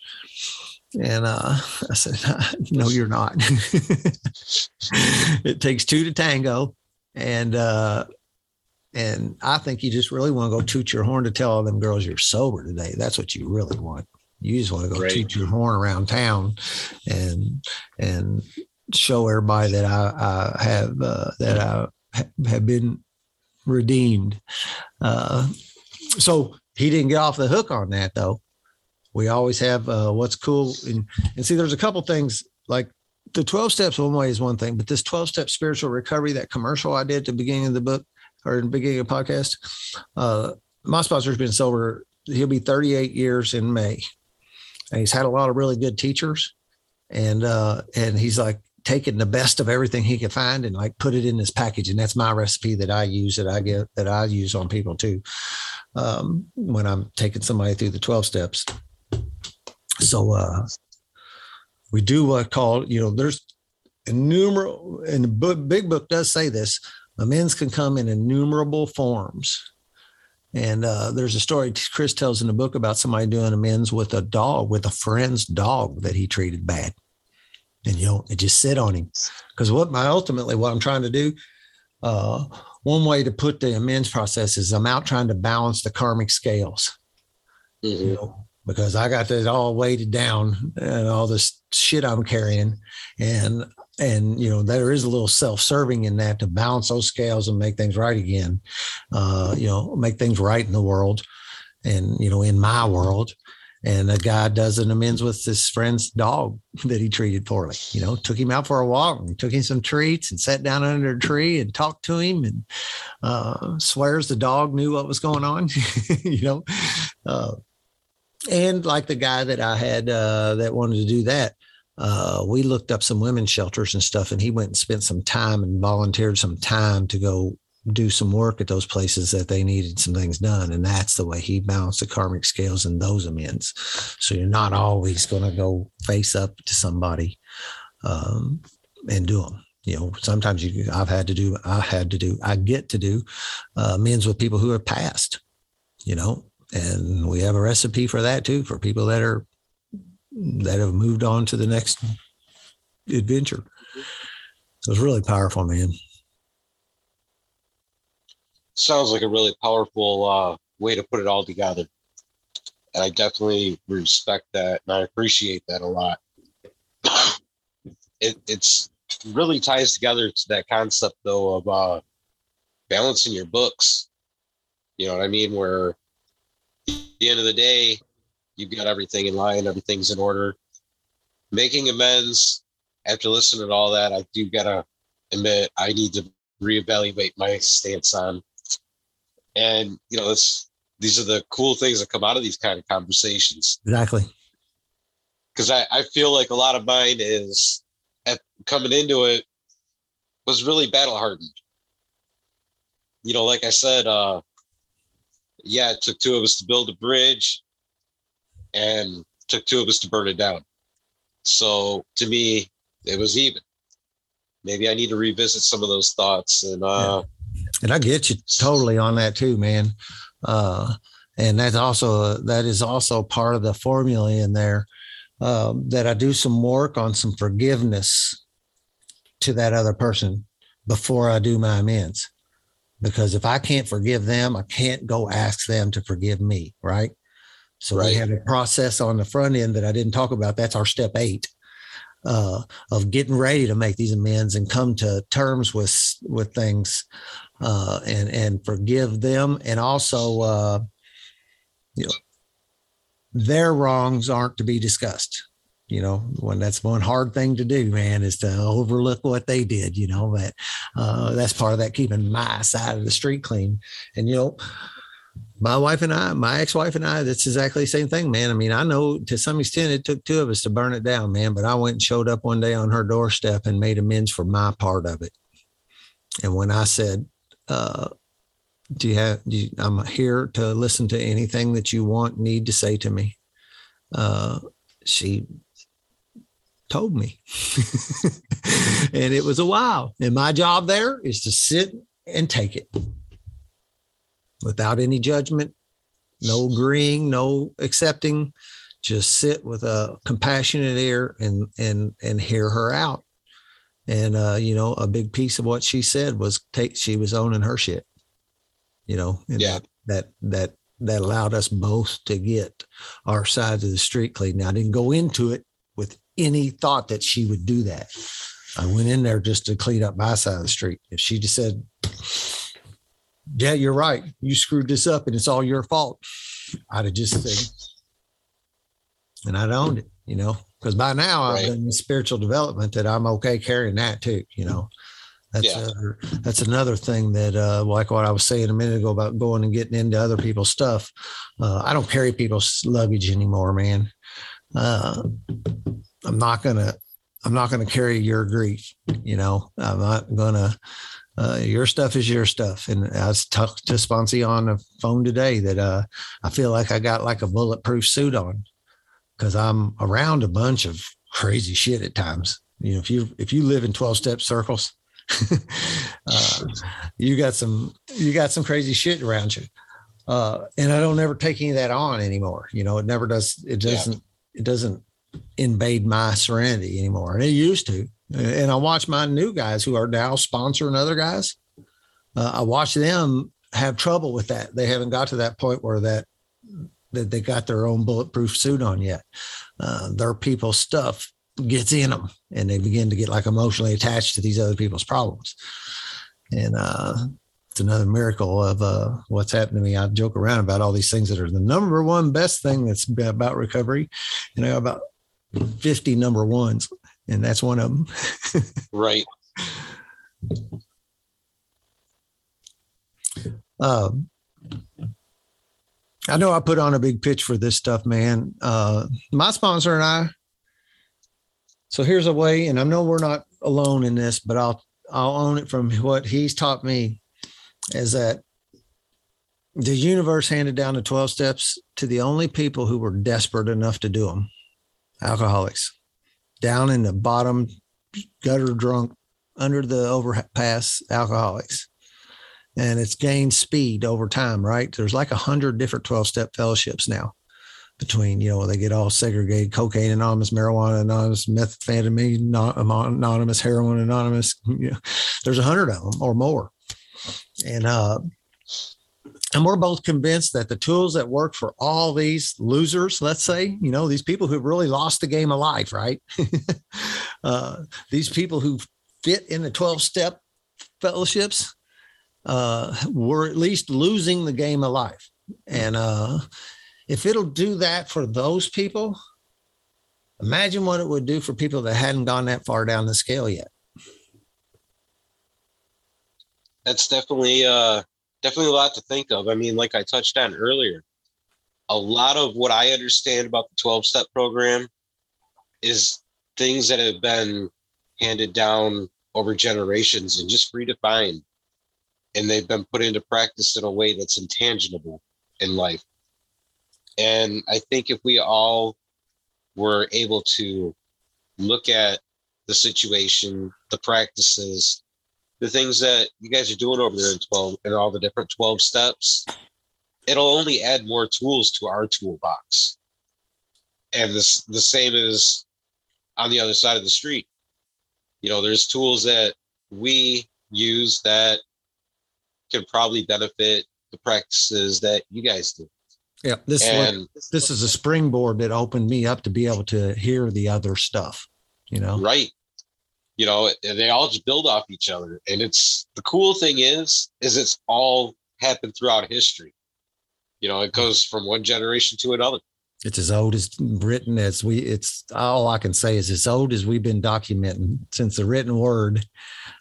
And uh, I said, no, you're not. it takes two to tango. And, uh, and I think you just really want to go toot your horn to tell all them girls you're sober today. That's what you really want. You just want to go Great. toot your horn around town and and show everybody that I, I have uh, that I have been redeemed. Uh, so he didn't get off the hook on that though. We always have uh, what's cool and, and see. There's a couple things like the 12 steps one way is one thing, but this 12 step spiritual recovery, that commercial I did at the beginning of the book, or in the beginning of the podcast. Uh, my sponsor's been sober. He'll be 38 years in May. And he's had a lot of really good teachers. And uh, and he's like taking the best of everything he could find and like put it in this package. And that's my recipe that I use that I get that I use on people too. Um, when I'm taking somebody through the 12 steps. So uh we do what called, you know, there's innumerable and the big book does say this amends can come in innumerable forms. And uh, there's a story Chris tells in the book about somebody doing amends with a dog, with a friend's dog that he treated bad. And you know, it just sit on him. Because what my ultimately what I'm trying to do, uh, one way to put the amends process is I'm out trying to balance the karmic scales. Mm-hmm. You know, because I got this all weighted down and all this shit I'm carrying. And and you know there is a little self-serving in that to balance those scales and make things right again uh, you know make things right in the world and you know in my world. And a guy does an amends with his friend's dog that he treated poorly you know took him out for a walk and took him some treats and sat down under a tree and talked to him and uh, swears the dog knew what was going on you know uh, and like the guy that i had uh, that wanted to do that uh, we looked up some women's shelters and stuff, and he went and spent some time and volunteered some time to go do some work at those places that they needed some things done. And that's the way he balanced the karmic scales in those amends. So you're not always going to go face up to somebody um, and do them. you know, sometimes you, I've had to do, I had to do, I get to do uh, men's with people who have passed, you know, and we have a recipe for that too, for people that are, that have moved on to the next adventure. It was really powerful, man. Sounds like a really powerful uh, way to put it all together. And I definitely respect that and I appreciate that a lot. it, it's really ties together to that concept though of uh, balancing your books. You know what I mean? Where at the end of the day, you've got everything in line, everything's in order. Making amends after listening to all that, I do gotta admit I need to reevaluate my stance on. And you know, this these are the cool things that come out of these kind of conversations. Exactly. Because I, I feel like a lot of mine is at coming into it was really battle hardened. You know, like I said, uh yeah, it took two of us to build a bridge and took two of us to burn it down. So to me, it was even. Maybe I need to revisit some of those thoughts and uh yeah. and I get you totally on that too, man. Uh and that's also that is also part of the formula in there um, that I do some work on some forgiveness to that other person before I do my amends. Because if I can't forgive them, I can't go ask them to forgive me. Right. So right. we have a process on the front end that I didn't talk about. That's our step eight uh, of getting ready to make these amends and come to terms with with things uh, and and forgive them, and also uh, you know their wrongs aren't to be discussed you know when that's one hard thing to do man is to overlook what they did you know but uh, that's part of that keeping my side of the street clean and you know my wife and I, my ex-wife and I, that's exactly the same thing, man. I mean, I know to some extent it took two of us to burn it down, man, but I went and showed up one day on her doorstep and made amends for my part of it. And when I said, uh, do you have, do you, I'm here to listen to anything that you want, need to say to me. Uh, she told me. and it was a while. And my job there is to sit and take it without any judgment, no agreeing, no accepting. Just sit with a compassionate ear and and and hear her out. And uh, you know, a big piece of what she said was take she was owning her shit. You know, yeah. that that that that allowed us both to get our side of the street clean. Now I didn't go into it with any thought that she would do that. I went in there just to clean up my side of the street. If she just said, yeah, you're right. You screwed this up and it's all your fault. I'd have just said, and I'd owned it, you know, because by now right. I've done spiritual development that I'm okay carrying that too, you know. That's yeah. other, that's another thing that, uh, like what I was saying a minute ago about going and getting into other people's stuff. Uh, I don't carry people's luggage anymore, man. Uh, I'm not gonna, I'm not gonna carry your grief. You know, I'm not gonna uh, your stuff is your stuff. And I was talking to Sponsy on the phone today that uh, I feel like I got like a bulletproof suit on because I'm around a bunch of crazy shit at times. You know, if you if you live in 12 step circles, uh, you got some you got some crazy shit around you. Uh, and I don't ever take any of that on anymore. You know, it never does. It doesn't. Yeah. It doesn't invade my serenity anymore. And it used to. And I watch my new guys who are now sponsoring other guys. Uh, I watch them have trouble with that. They haven't got to that point where that that they got their own bulletproof suit on yet. Uh, their people's stuff gets in them, and they begin to get like emotionally attached to these other people's problems. And uh, it's another miracle of uh, what's happened to me. I joke around about all these things that are the number one best thing that's about recovery. You know, about 50 number ones and that's one of them. right. Um, I know I put on a big pitch for this stuff, man. Uh, my sponsor and I. So here's a way, and I know we're not alone in this, but I'll I'll own it from what he's taught me, is that the universe handed down the 12 steps to the only people who were desperate enough to do them alcoholics down in the bottom gutter drunk under the overpass alcoholics and it's gained speed over time, right? There's like a hundred different 12 step fellowships now between, you know, they get all segregated cocaine anonymous, marijuana anonymous, methamphetamine anonymous, heroin anonymous. You know, there's a hundred of them or more. And, uh, and we're both convinced that the tools that work for all these losers, let's say, you know, these people who've really lost the game of life, right? uh, these people who fit in the 12 step fellowships, uh, we're at least losing the game of life. And uh, if it'll do that for those people, imagine what it would do for people that hadn't gone that far down the scale yet. That's definitely uh, definitely a lot to think of. I mean, like I touched on earlier, a lot of what I understand about the 12 step program is things that have been handed down over generations and just redefined and they've been put into practice in a way that's intangible in life. And I think if we all were able to look at the situation, the practices, the things that you guys are doing over there in 12 and all the different 12 steps, it'll only add more tools to our toolbox. And this the same as on the other side of the street. You know, there's tools that we use that can probably benefit the practices that you guys do. Yeah, this and, this is a springboard that opened me up to be able to hear the other stuff. You know, right? You know, they all just build off each other, and it's the cool thing is, is it's all happened throughout history. You know, it goes from one generation to another. It's as old as written as we. It's all I can say is as old as we've been documenting since the written word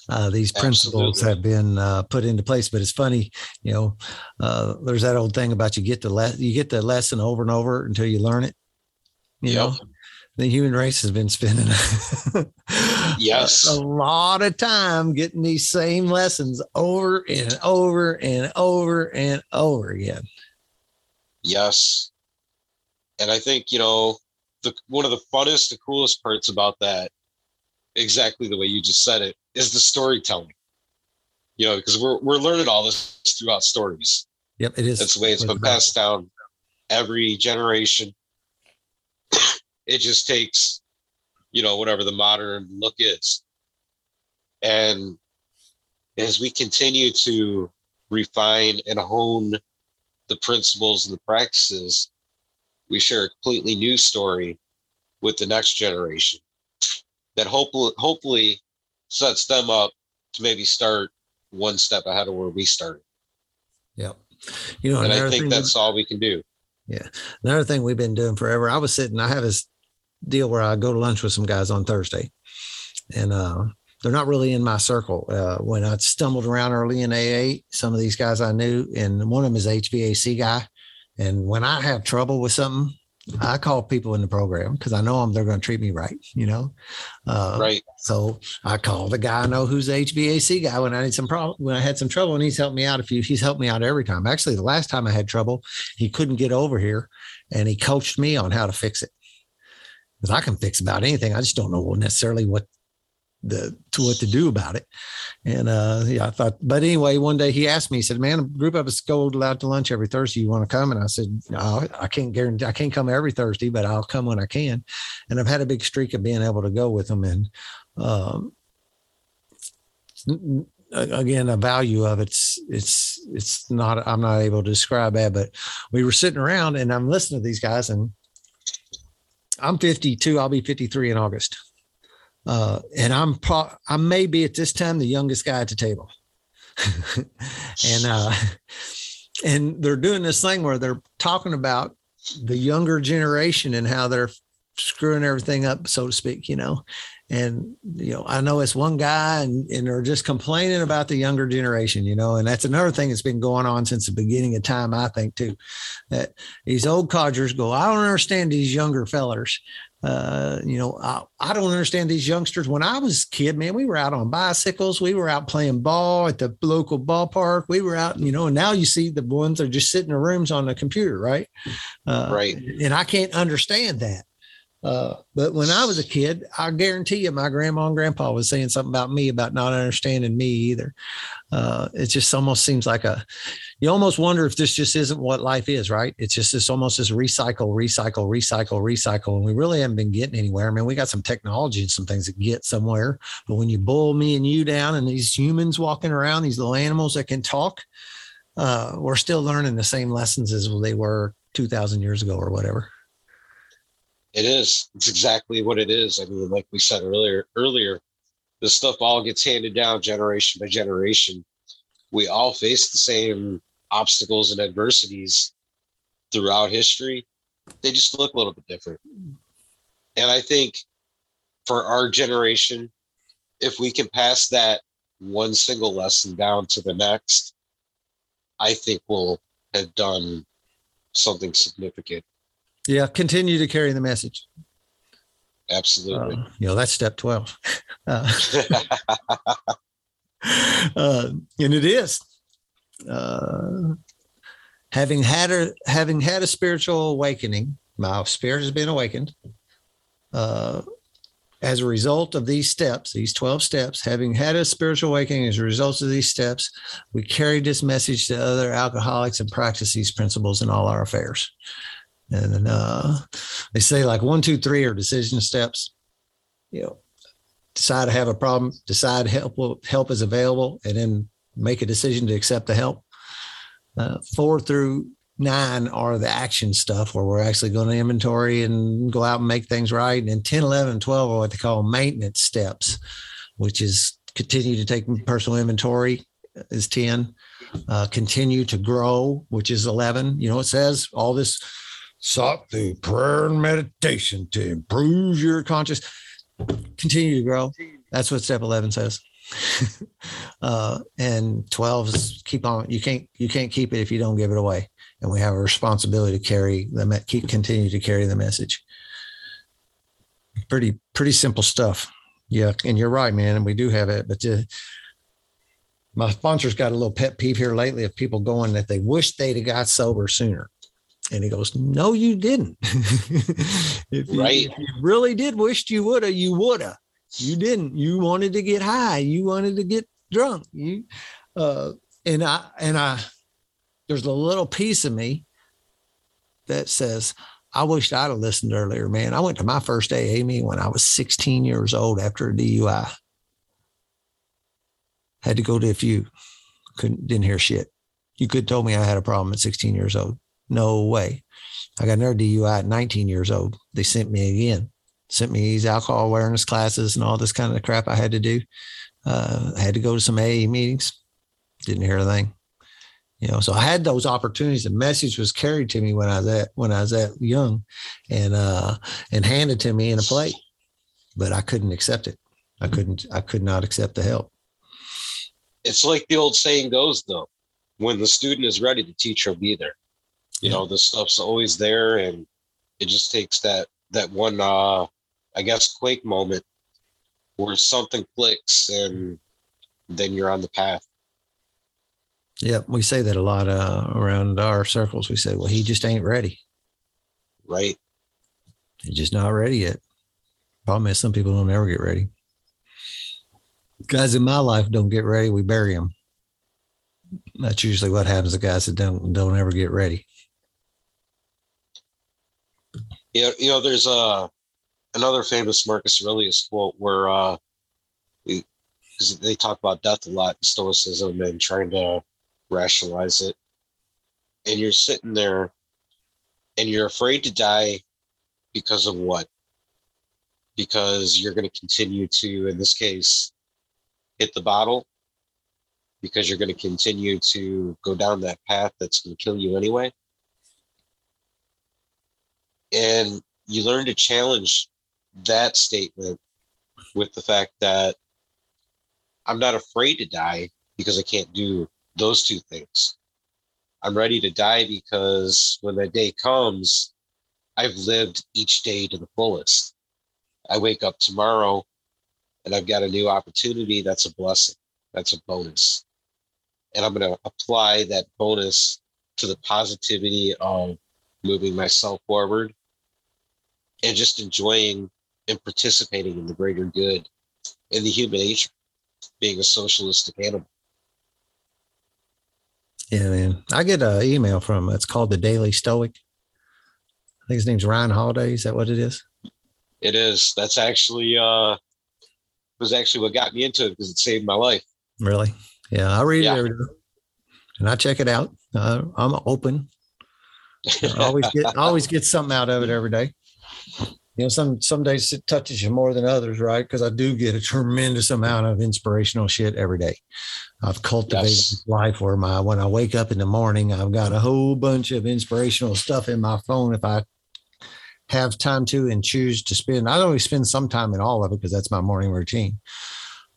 uh, these principles Absolutely. have been uh, put into place. But it's funny, you know, uh, there's that old thing about you get the le- you get the lesson over and over until you learn it. You yep. know, the human race has been spending yes a lot of time getting these same lessons over and over and over and over again. Yes, and I think you know the one of the funnest, the coolest parts about that exactly the way you just said it is the storytelling. You know, because we're we're learning all this throughout stories. Yep, it is. That's the way it's been passed down every generation. It just takes, you know, whatever the modern look is. And as we continue to refine and hone the principles and the practices, we share a completely new story with the next generation that hopefully hopefully sets them up to maybe start one step ahead of where we started. Yeah. You know, and I think that's all we can do. Yeah. Another thing we've been doing forever. I was sitting, I have this deal where I go to lunch with some guys on Thursday. And uh they're not really in my circle. Uh, when I stumbled around early in AA, some of these guys I knew, and one of them is HVAC guy. And when I have trouble with something, I call people in the program because I know them, they're going to treat me right, you know? Uh, right. So I call the guy I know who's the HVAC guy when I need some problem, when I had some trouble and he's helped me out a few, he's helped me out every time. Actually, the last time I had trouble, he couldn't get over here and he coached me on how to fix it. Because I can fix about anything. I just don't know necessarily what the to what to do about it. And uh, yeah, I thought, but anyway, one day he asked me, he said, Man, a group of us go out to lunch every Thursday. You want to come? And I said, No, I can't guarantee I can't come every Thursday, but I'll come when I can. And I've had a big streak of being able to go with them. And um, again, the value of it's it's it's not I'm not able to describe that, but we were sitting around and I'm listening to these guys and I'm 52, I'll be 53 in August uh, and I'm pro- I may be at this time the youngest guy at the table. and uh, and they're doing this thing where they're talking about the younger generation and how they're screwing everything up, so to speak, you know. And you know, I know it's one guy, and, and they're just complaining about the younger generation, you know. And that's another thing that's been going on since the beginning of time, I think, too. That these old codgers go, I don't understand these younger fellers. Uh, you know, I, I, don't understand these youngsters. When I was a kid, man, we were out on bicycles. We were out playing ball at the local ballpark. We were out, you know, and now you see the ones that are just sitting in rooms on the computer, right? Uh, right. And I can't understand that. Uh, but when I was a kid, I guarantee you, my grandma and grandpa was saying something about me about not understanding me either. Uh, it just almost seems like a, you almost wonder if this just isn't what life is, right? It's just this almost this recycle, recycle, recycle, recycle. And we really haven't been getting anywhere. I mean, we got some technology and some things that get somewhere. But when you boil me and you down and these humans walking around, these little animals that can talk, uh, we're still learning the same lessons as they were 2000 years ago or whatever. It is. It's exactly what it is. I mean, like we said earlier, earlier, this stuff all gets handed down generation by generation. We all face the same obstacles and adversities throughout history. They just look a little bit different. And I think for our generation, if we can pass that one single lesson down to the next, I think we'll have done something significant. Yeah, continue to carry the message. Absolutely. Uh, you know, that's step 12. Uh, uh, and it is. Uh, having had a having had a spiritual awakening, my spirit has been awakened. Uh, as a result of these steps, these 12 steps, having had a spiritual awakening as a result of these steps, we carried this message to other alcoholics and practice these principles in all our affairs. And uh, they say like one, two, three are decision steps. You know, decide to have a problem, decide help help is available, and then make a decision to accept the help. Uh, four through nine are the action stuff where we're actually going to inventory and go out and make things right. And 10, 11, 12 are what they call maintenance steps, which is continue to take personal inventory is 10, uh, continue to grow, which is 11. You know, it says all this sought through prayer and meditation to improve your conscious, continue to grow. That's what step 11 says. uh, and 12 is keep on, you can't, you can't keep it if you don't give it away and we have a responsibility to carry the keep continue to carry the message. Pretty pretty simple stuff. Yeah, and you're right, man. And we do have it, but uh, my sponsor's got a little pet peeve here lately of people going that they wish they'd have got sober sooner. And he goes, No, you didn't. if, you, right. if you really did wish you would have, you would have. You didn't. You wanted to get high. You wanted to get drunk. You uh and I and I there's a little piece of me that says, I wished I'd have listened earlier, man. I went to my first AA meeting when I was 16 years old after a DUI. Had to go to a few, couldn't didn't hear shit. You could told me I had a problem at 16 years old. No way. I got another DUI at 19 years old. They sent me again, sent me these alcohol awareness classes and all this kind of crap I had to do. Uh, I had to go to some AA meetings. Didn't hear a thing you know so i had those opportunities the message was carried to me when i was at when i was that young and uh and handed to me in a plate but i couldn't accept it i couldn't i could not accept the help it's like the old saying goes though when the student is ready the teacher will be there you yeah. know the stuff's always there and it just takes that that one uh i guess quake moment where something clicks and then you're on the path Yep, we say that a lot uh, around our circles. We say, "Well, he just ain't ready." Right. He's just not ready yet. Problem is, some people don't ever get ready. Guys in my life don't get ready. We bury them. That's usually what happens to guys that don't don't ever get ready. Yeah, you know, there's a uh, another famous Marcus Aurelius quote where uh, because they talk about death a lot in Stoicism and trying to rationalize it. And you're sitting there and you're afraid to die because of what? Because you're going to continue to, in this case, hit the bottle because you're going to continue to go down that path that's going to kill you anyway. And you learn to challenge that statement with the fact that I'm not afraid to die because I can't do those two things. I'm ready to die because when that day comes, I've lived each day to the fullest. I wake up tomorrow and I've got a new opportunity. That's a blessing. That's a bonus. And I'm going to apply that bonus to the positivity of moving myself forward and just enjoying and participating in the greater good in the human nature, being a socialistic animal. Yeah, man. I get an email from it's called the Daily Stoic. I think his name's Ryan Holiday. Is that what it is? It is. That's actually uh was actually what got me into it because it saved my life. Really? Yeah, I read Yeah. it every day, and I check it out. Uh, I'm open. I always get I always get something out of it every day. You know, some some days it touches you more than others, right? Because I do get a tremendous amount of inspirational shit every day. I've cultivated Yes. life where my when I wake up in the morning, I've got a whole bunch of inspirational stuff in my phone. If I have time to and choose to spend, I always spend some time in all of it because that's my morning routine.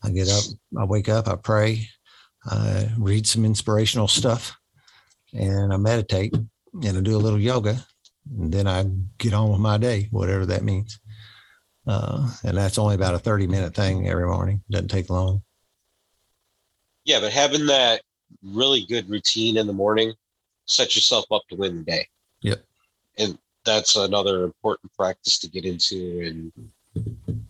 I get up, I wake up, I pray, I read some inspirational stuff, and I meditate and I do a little yoga. And then I get on with my day, whatever that means. Uh, and that's only about a 30 minute thing every morning. Doesn't take long. Yeah, but having that really good routine in the morning set yourself up to win the day. Yep. And that's another important practice to get into and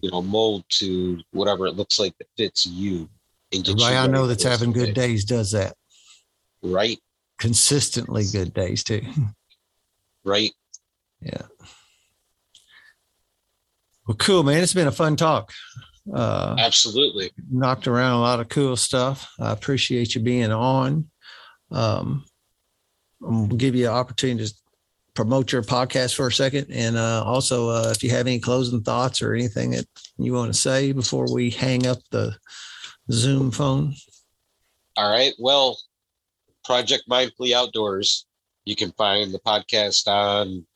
you know mold to whatever it looks like that fits you. And Everybody you I know that's having good day. days does that Right, consistently good days too. right. Yeah. Well, cool, man. It's been a fun talk. Uh, Absolutely. knocked around a lot of cool stuff. I appreciate you being on. Um, I'm gonna give you an opportunity to promote your podcast for a second, and uh, also uh, if you have any closing thoughts or anything that you want to say before we hang up the Zoom phone. All right. Well, Project Mindfully Outdoors. You can find the podcast on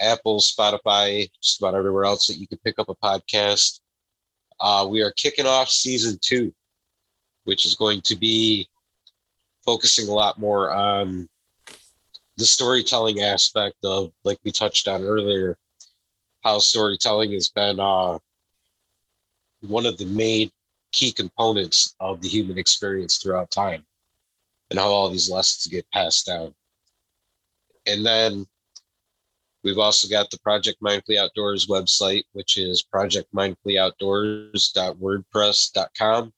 Apple, Spotify, just about everywhere else that you can pick up a podcast. Uh, we are kicking off season two, which is going to be focusing a lot more on the storytelling aspect of, like we touched on earlier, how storytelling has been uh, one of the main key components of the human experience throughout time and how all these lessons get passed down. And then we've also got the Project Mindfully Outdoors website, which is projectmindfullyoutdoors.wordpress.com. You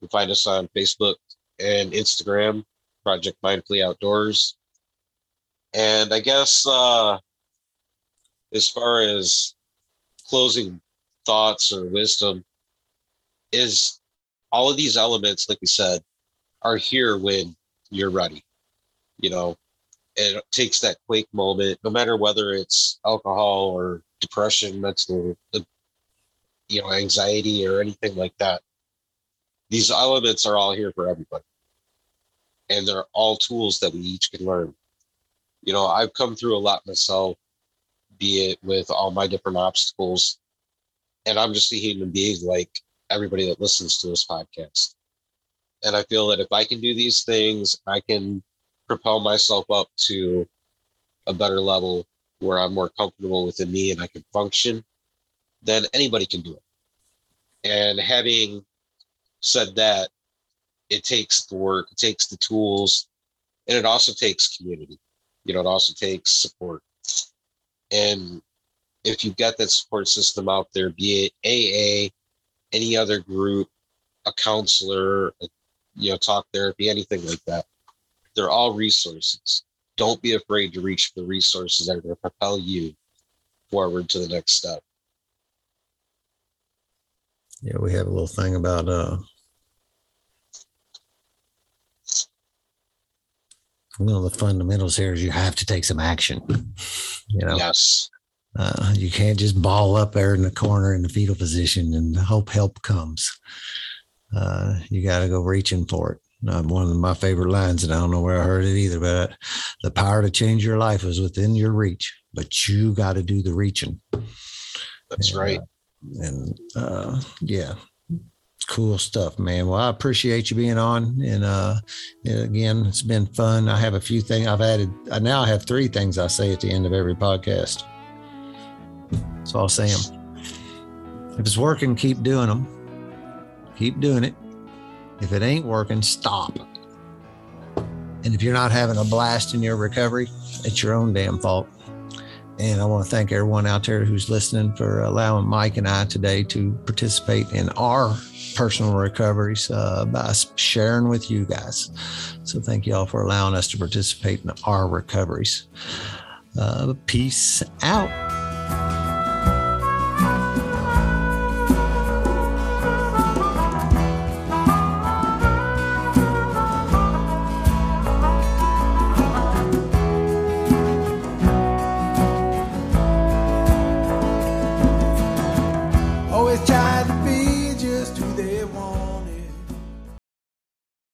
can find us on Facebook and Instagram, Project Mindfully Outdoors. And I guess uh, as far as closing thoughts or wisdom, is all of these elements, like we said, are here when you're ready. You know, and it takes that quake moment, no matter whether it's alcohol or depression, mental, you know, anxiety or anything like that. These elements are all here for everybody. And they're all tools that we each can learn. You know, I've come through a lot myself, be it with all my different obstacles. And I'm just a human being like everybody that listens to this podcast. And I feel that if I can do these things, I can propel myself up to a better level where I'm more comfortable within me and I can function, then anybody can do it. And having said that, it takes the work, it takes the tools, and it also takes community. You know, it also takes support. And if you've got that support system out there, be it AA, any other group, a counselor, you know, talk therapy, anything like that, they're all resources. Don't be afraid to reach for the resources that are going to propel you forward to the next step. Yeah, we have a little thing about uh one of the fundamentals here is you have to take some action. You know, Yes. uh, you can't just ball up there in the corner in the fetal position and hope help comes. Uh, you got to go reaching for it. Uh, one of my favorite lines, and I don't know where I heard it either, but the power to change your life is within your reach, but you got to do the reaching. That's Yeah. right. and uh yeah cool stuff man well i appreciate you being on and uh again it's been fun i have a few things i've added i now have three things i say at the end of every podcast so i'll say them if it's working keep doing them keep doing it if it ain't working stop and if you're not having a blast in your recovery it's your own damn fault And I want to thank everyone out there who's listening for allowing Mike and I today to participate in our personal recoveries uh, by sharing with you guys. So thank you all for allowing us to participate in our recoveries. Uh, peace out.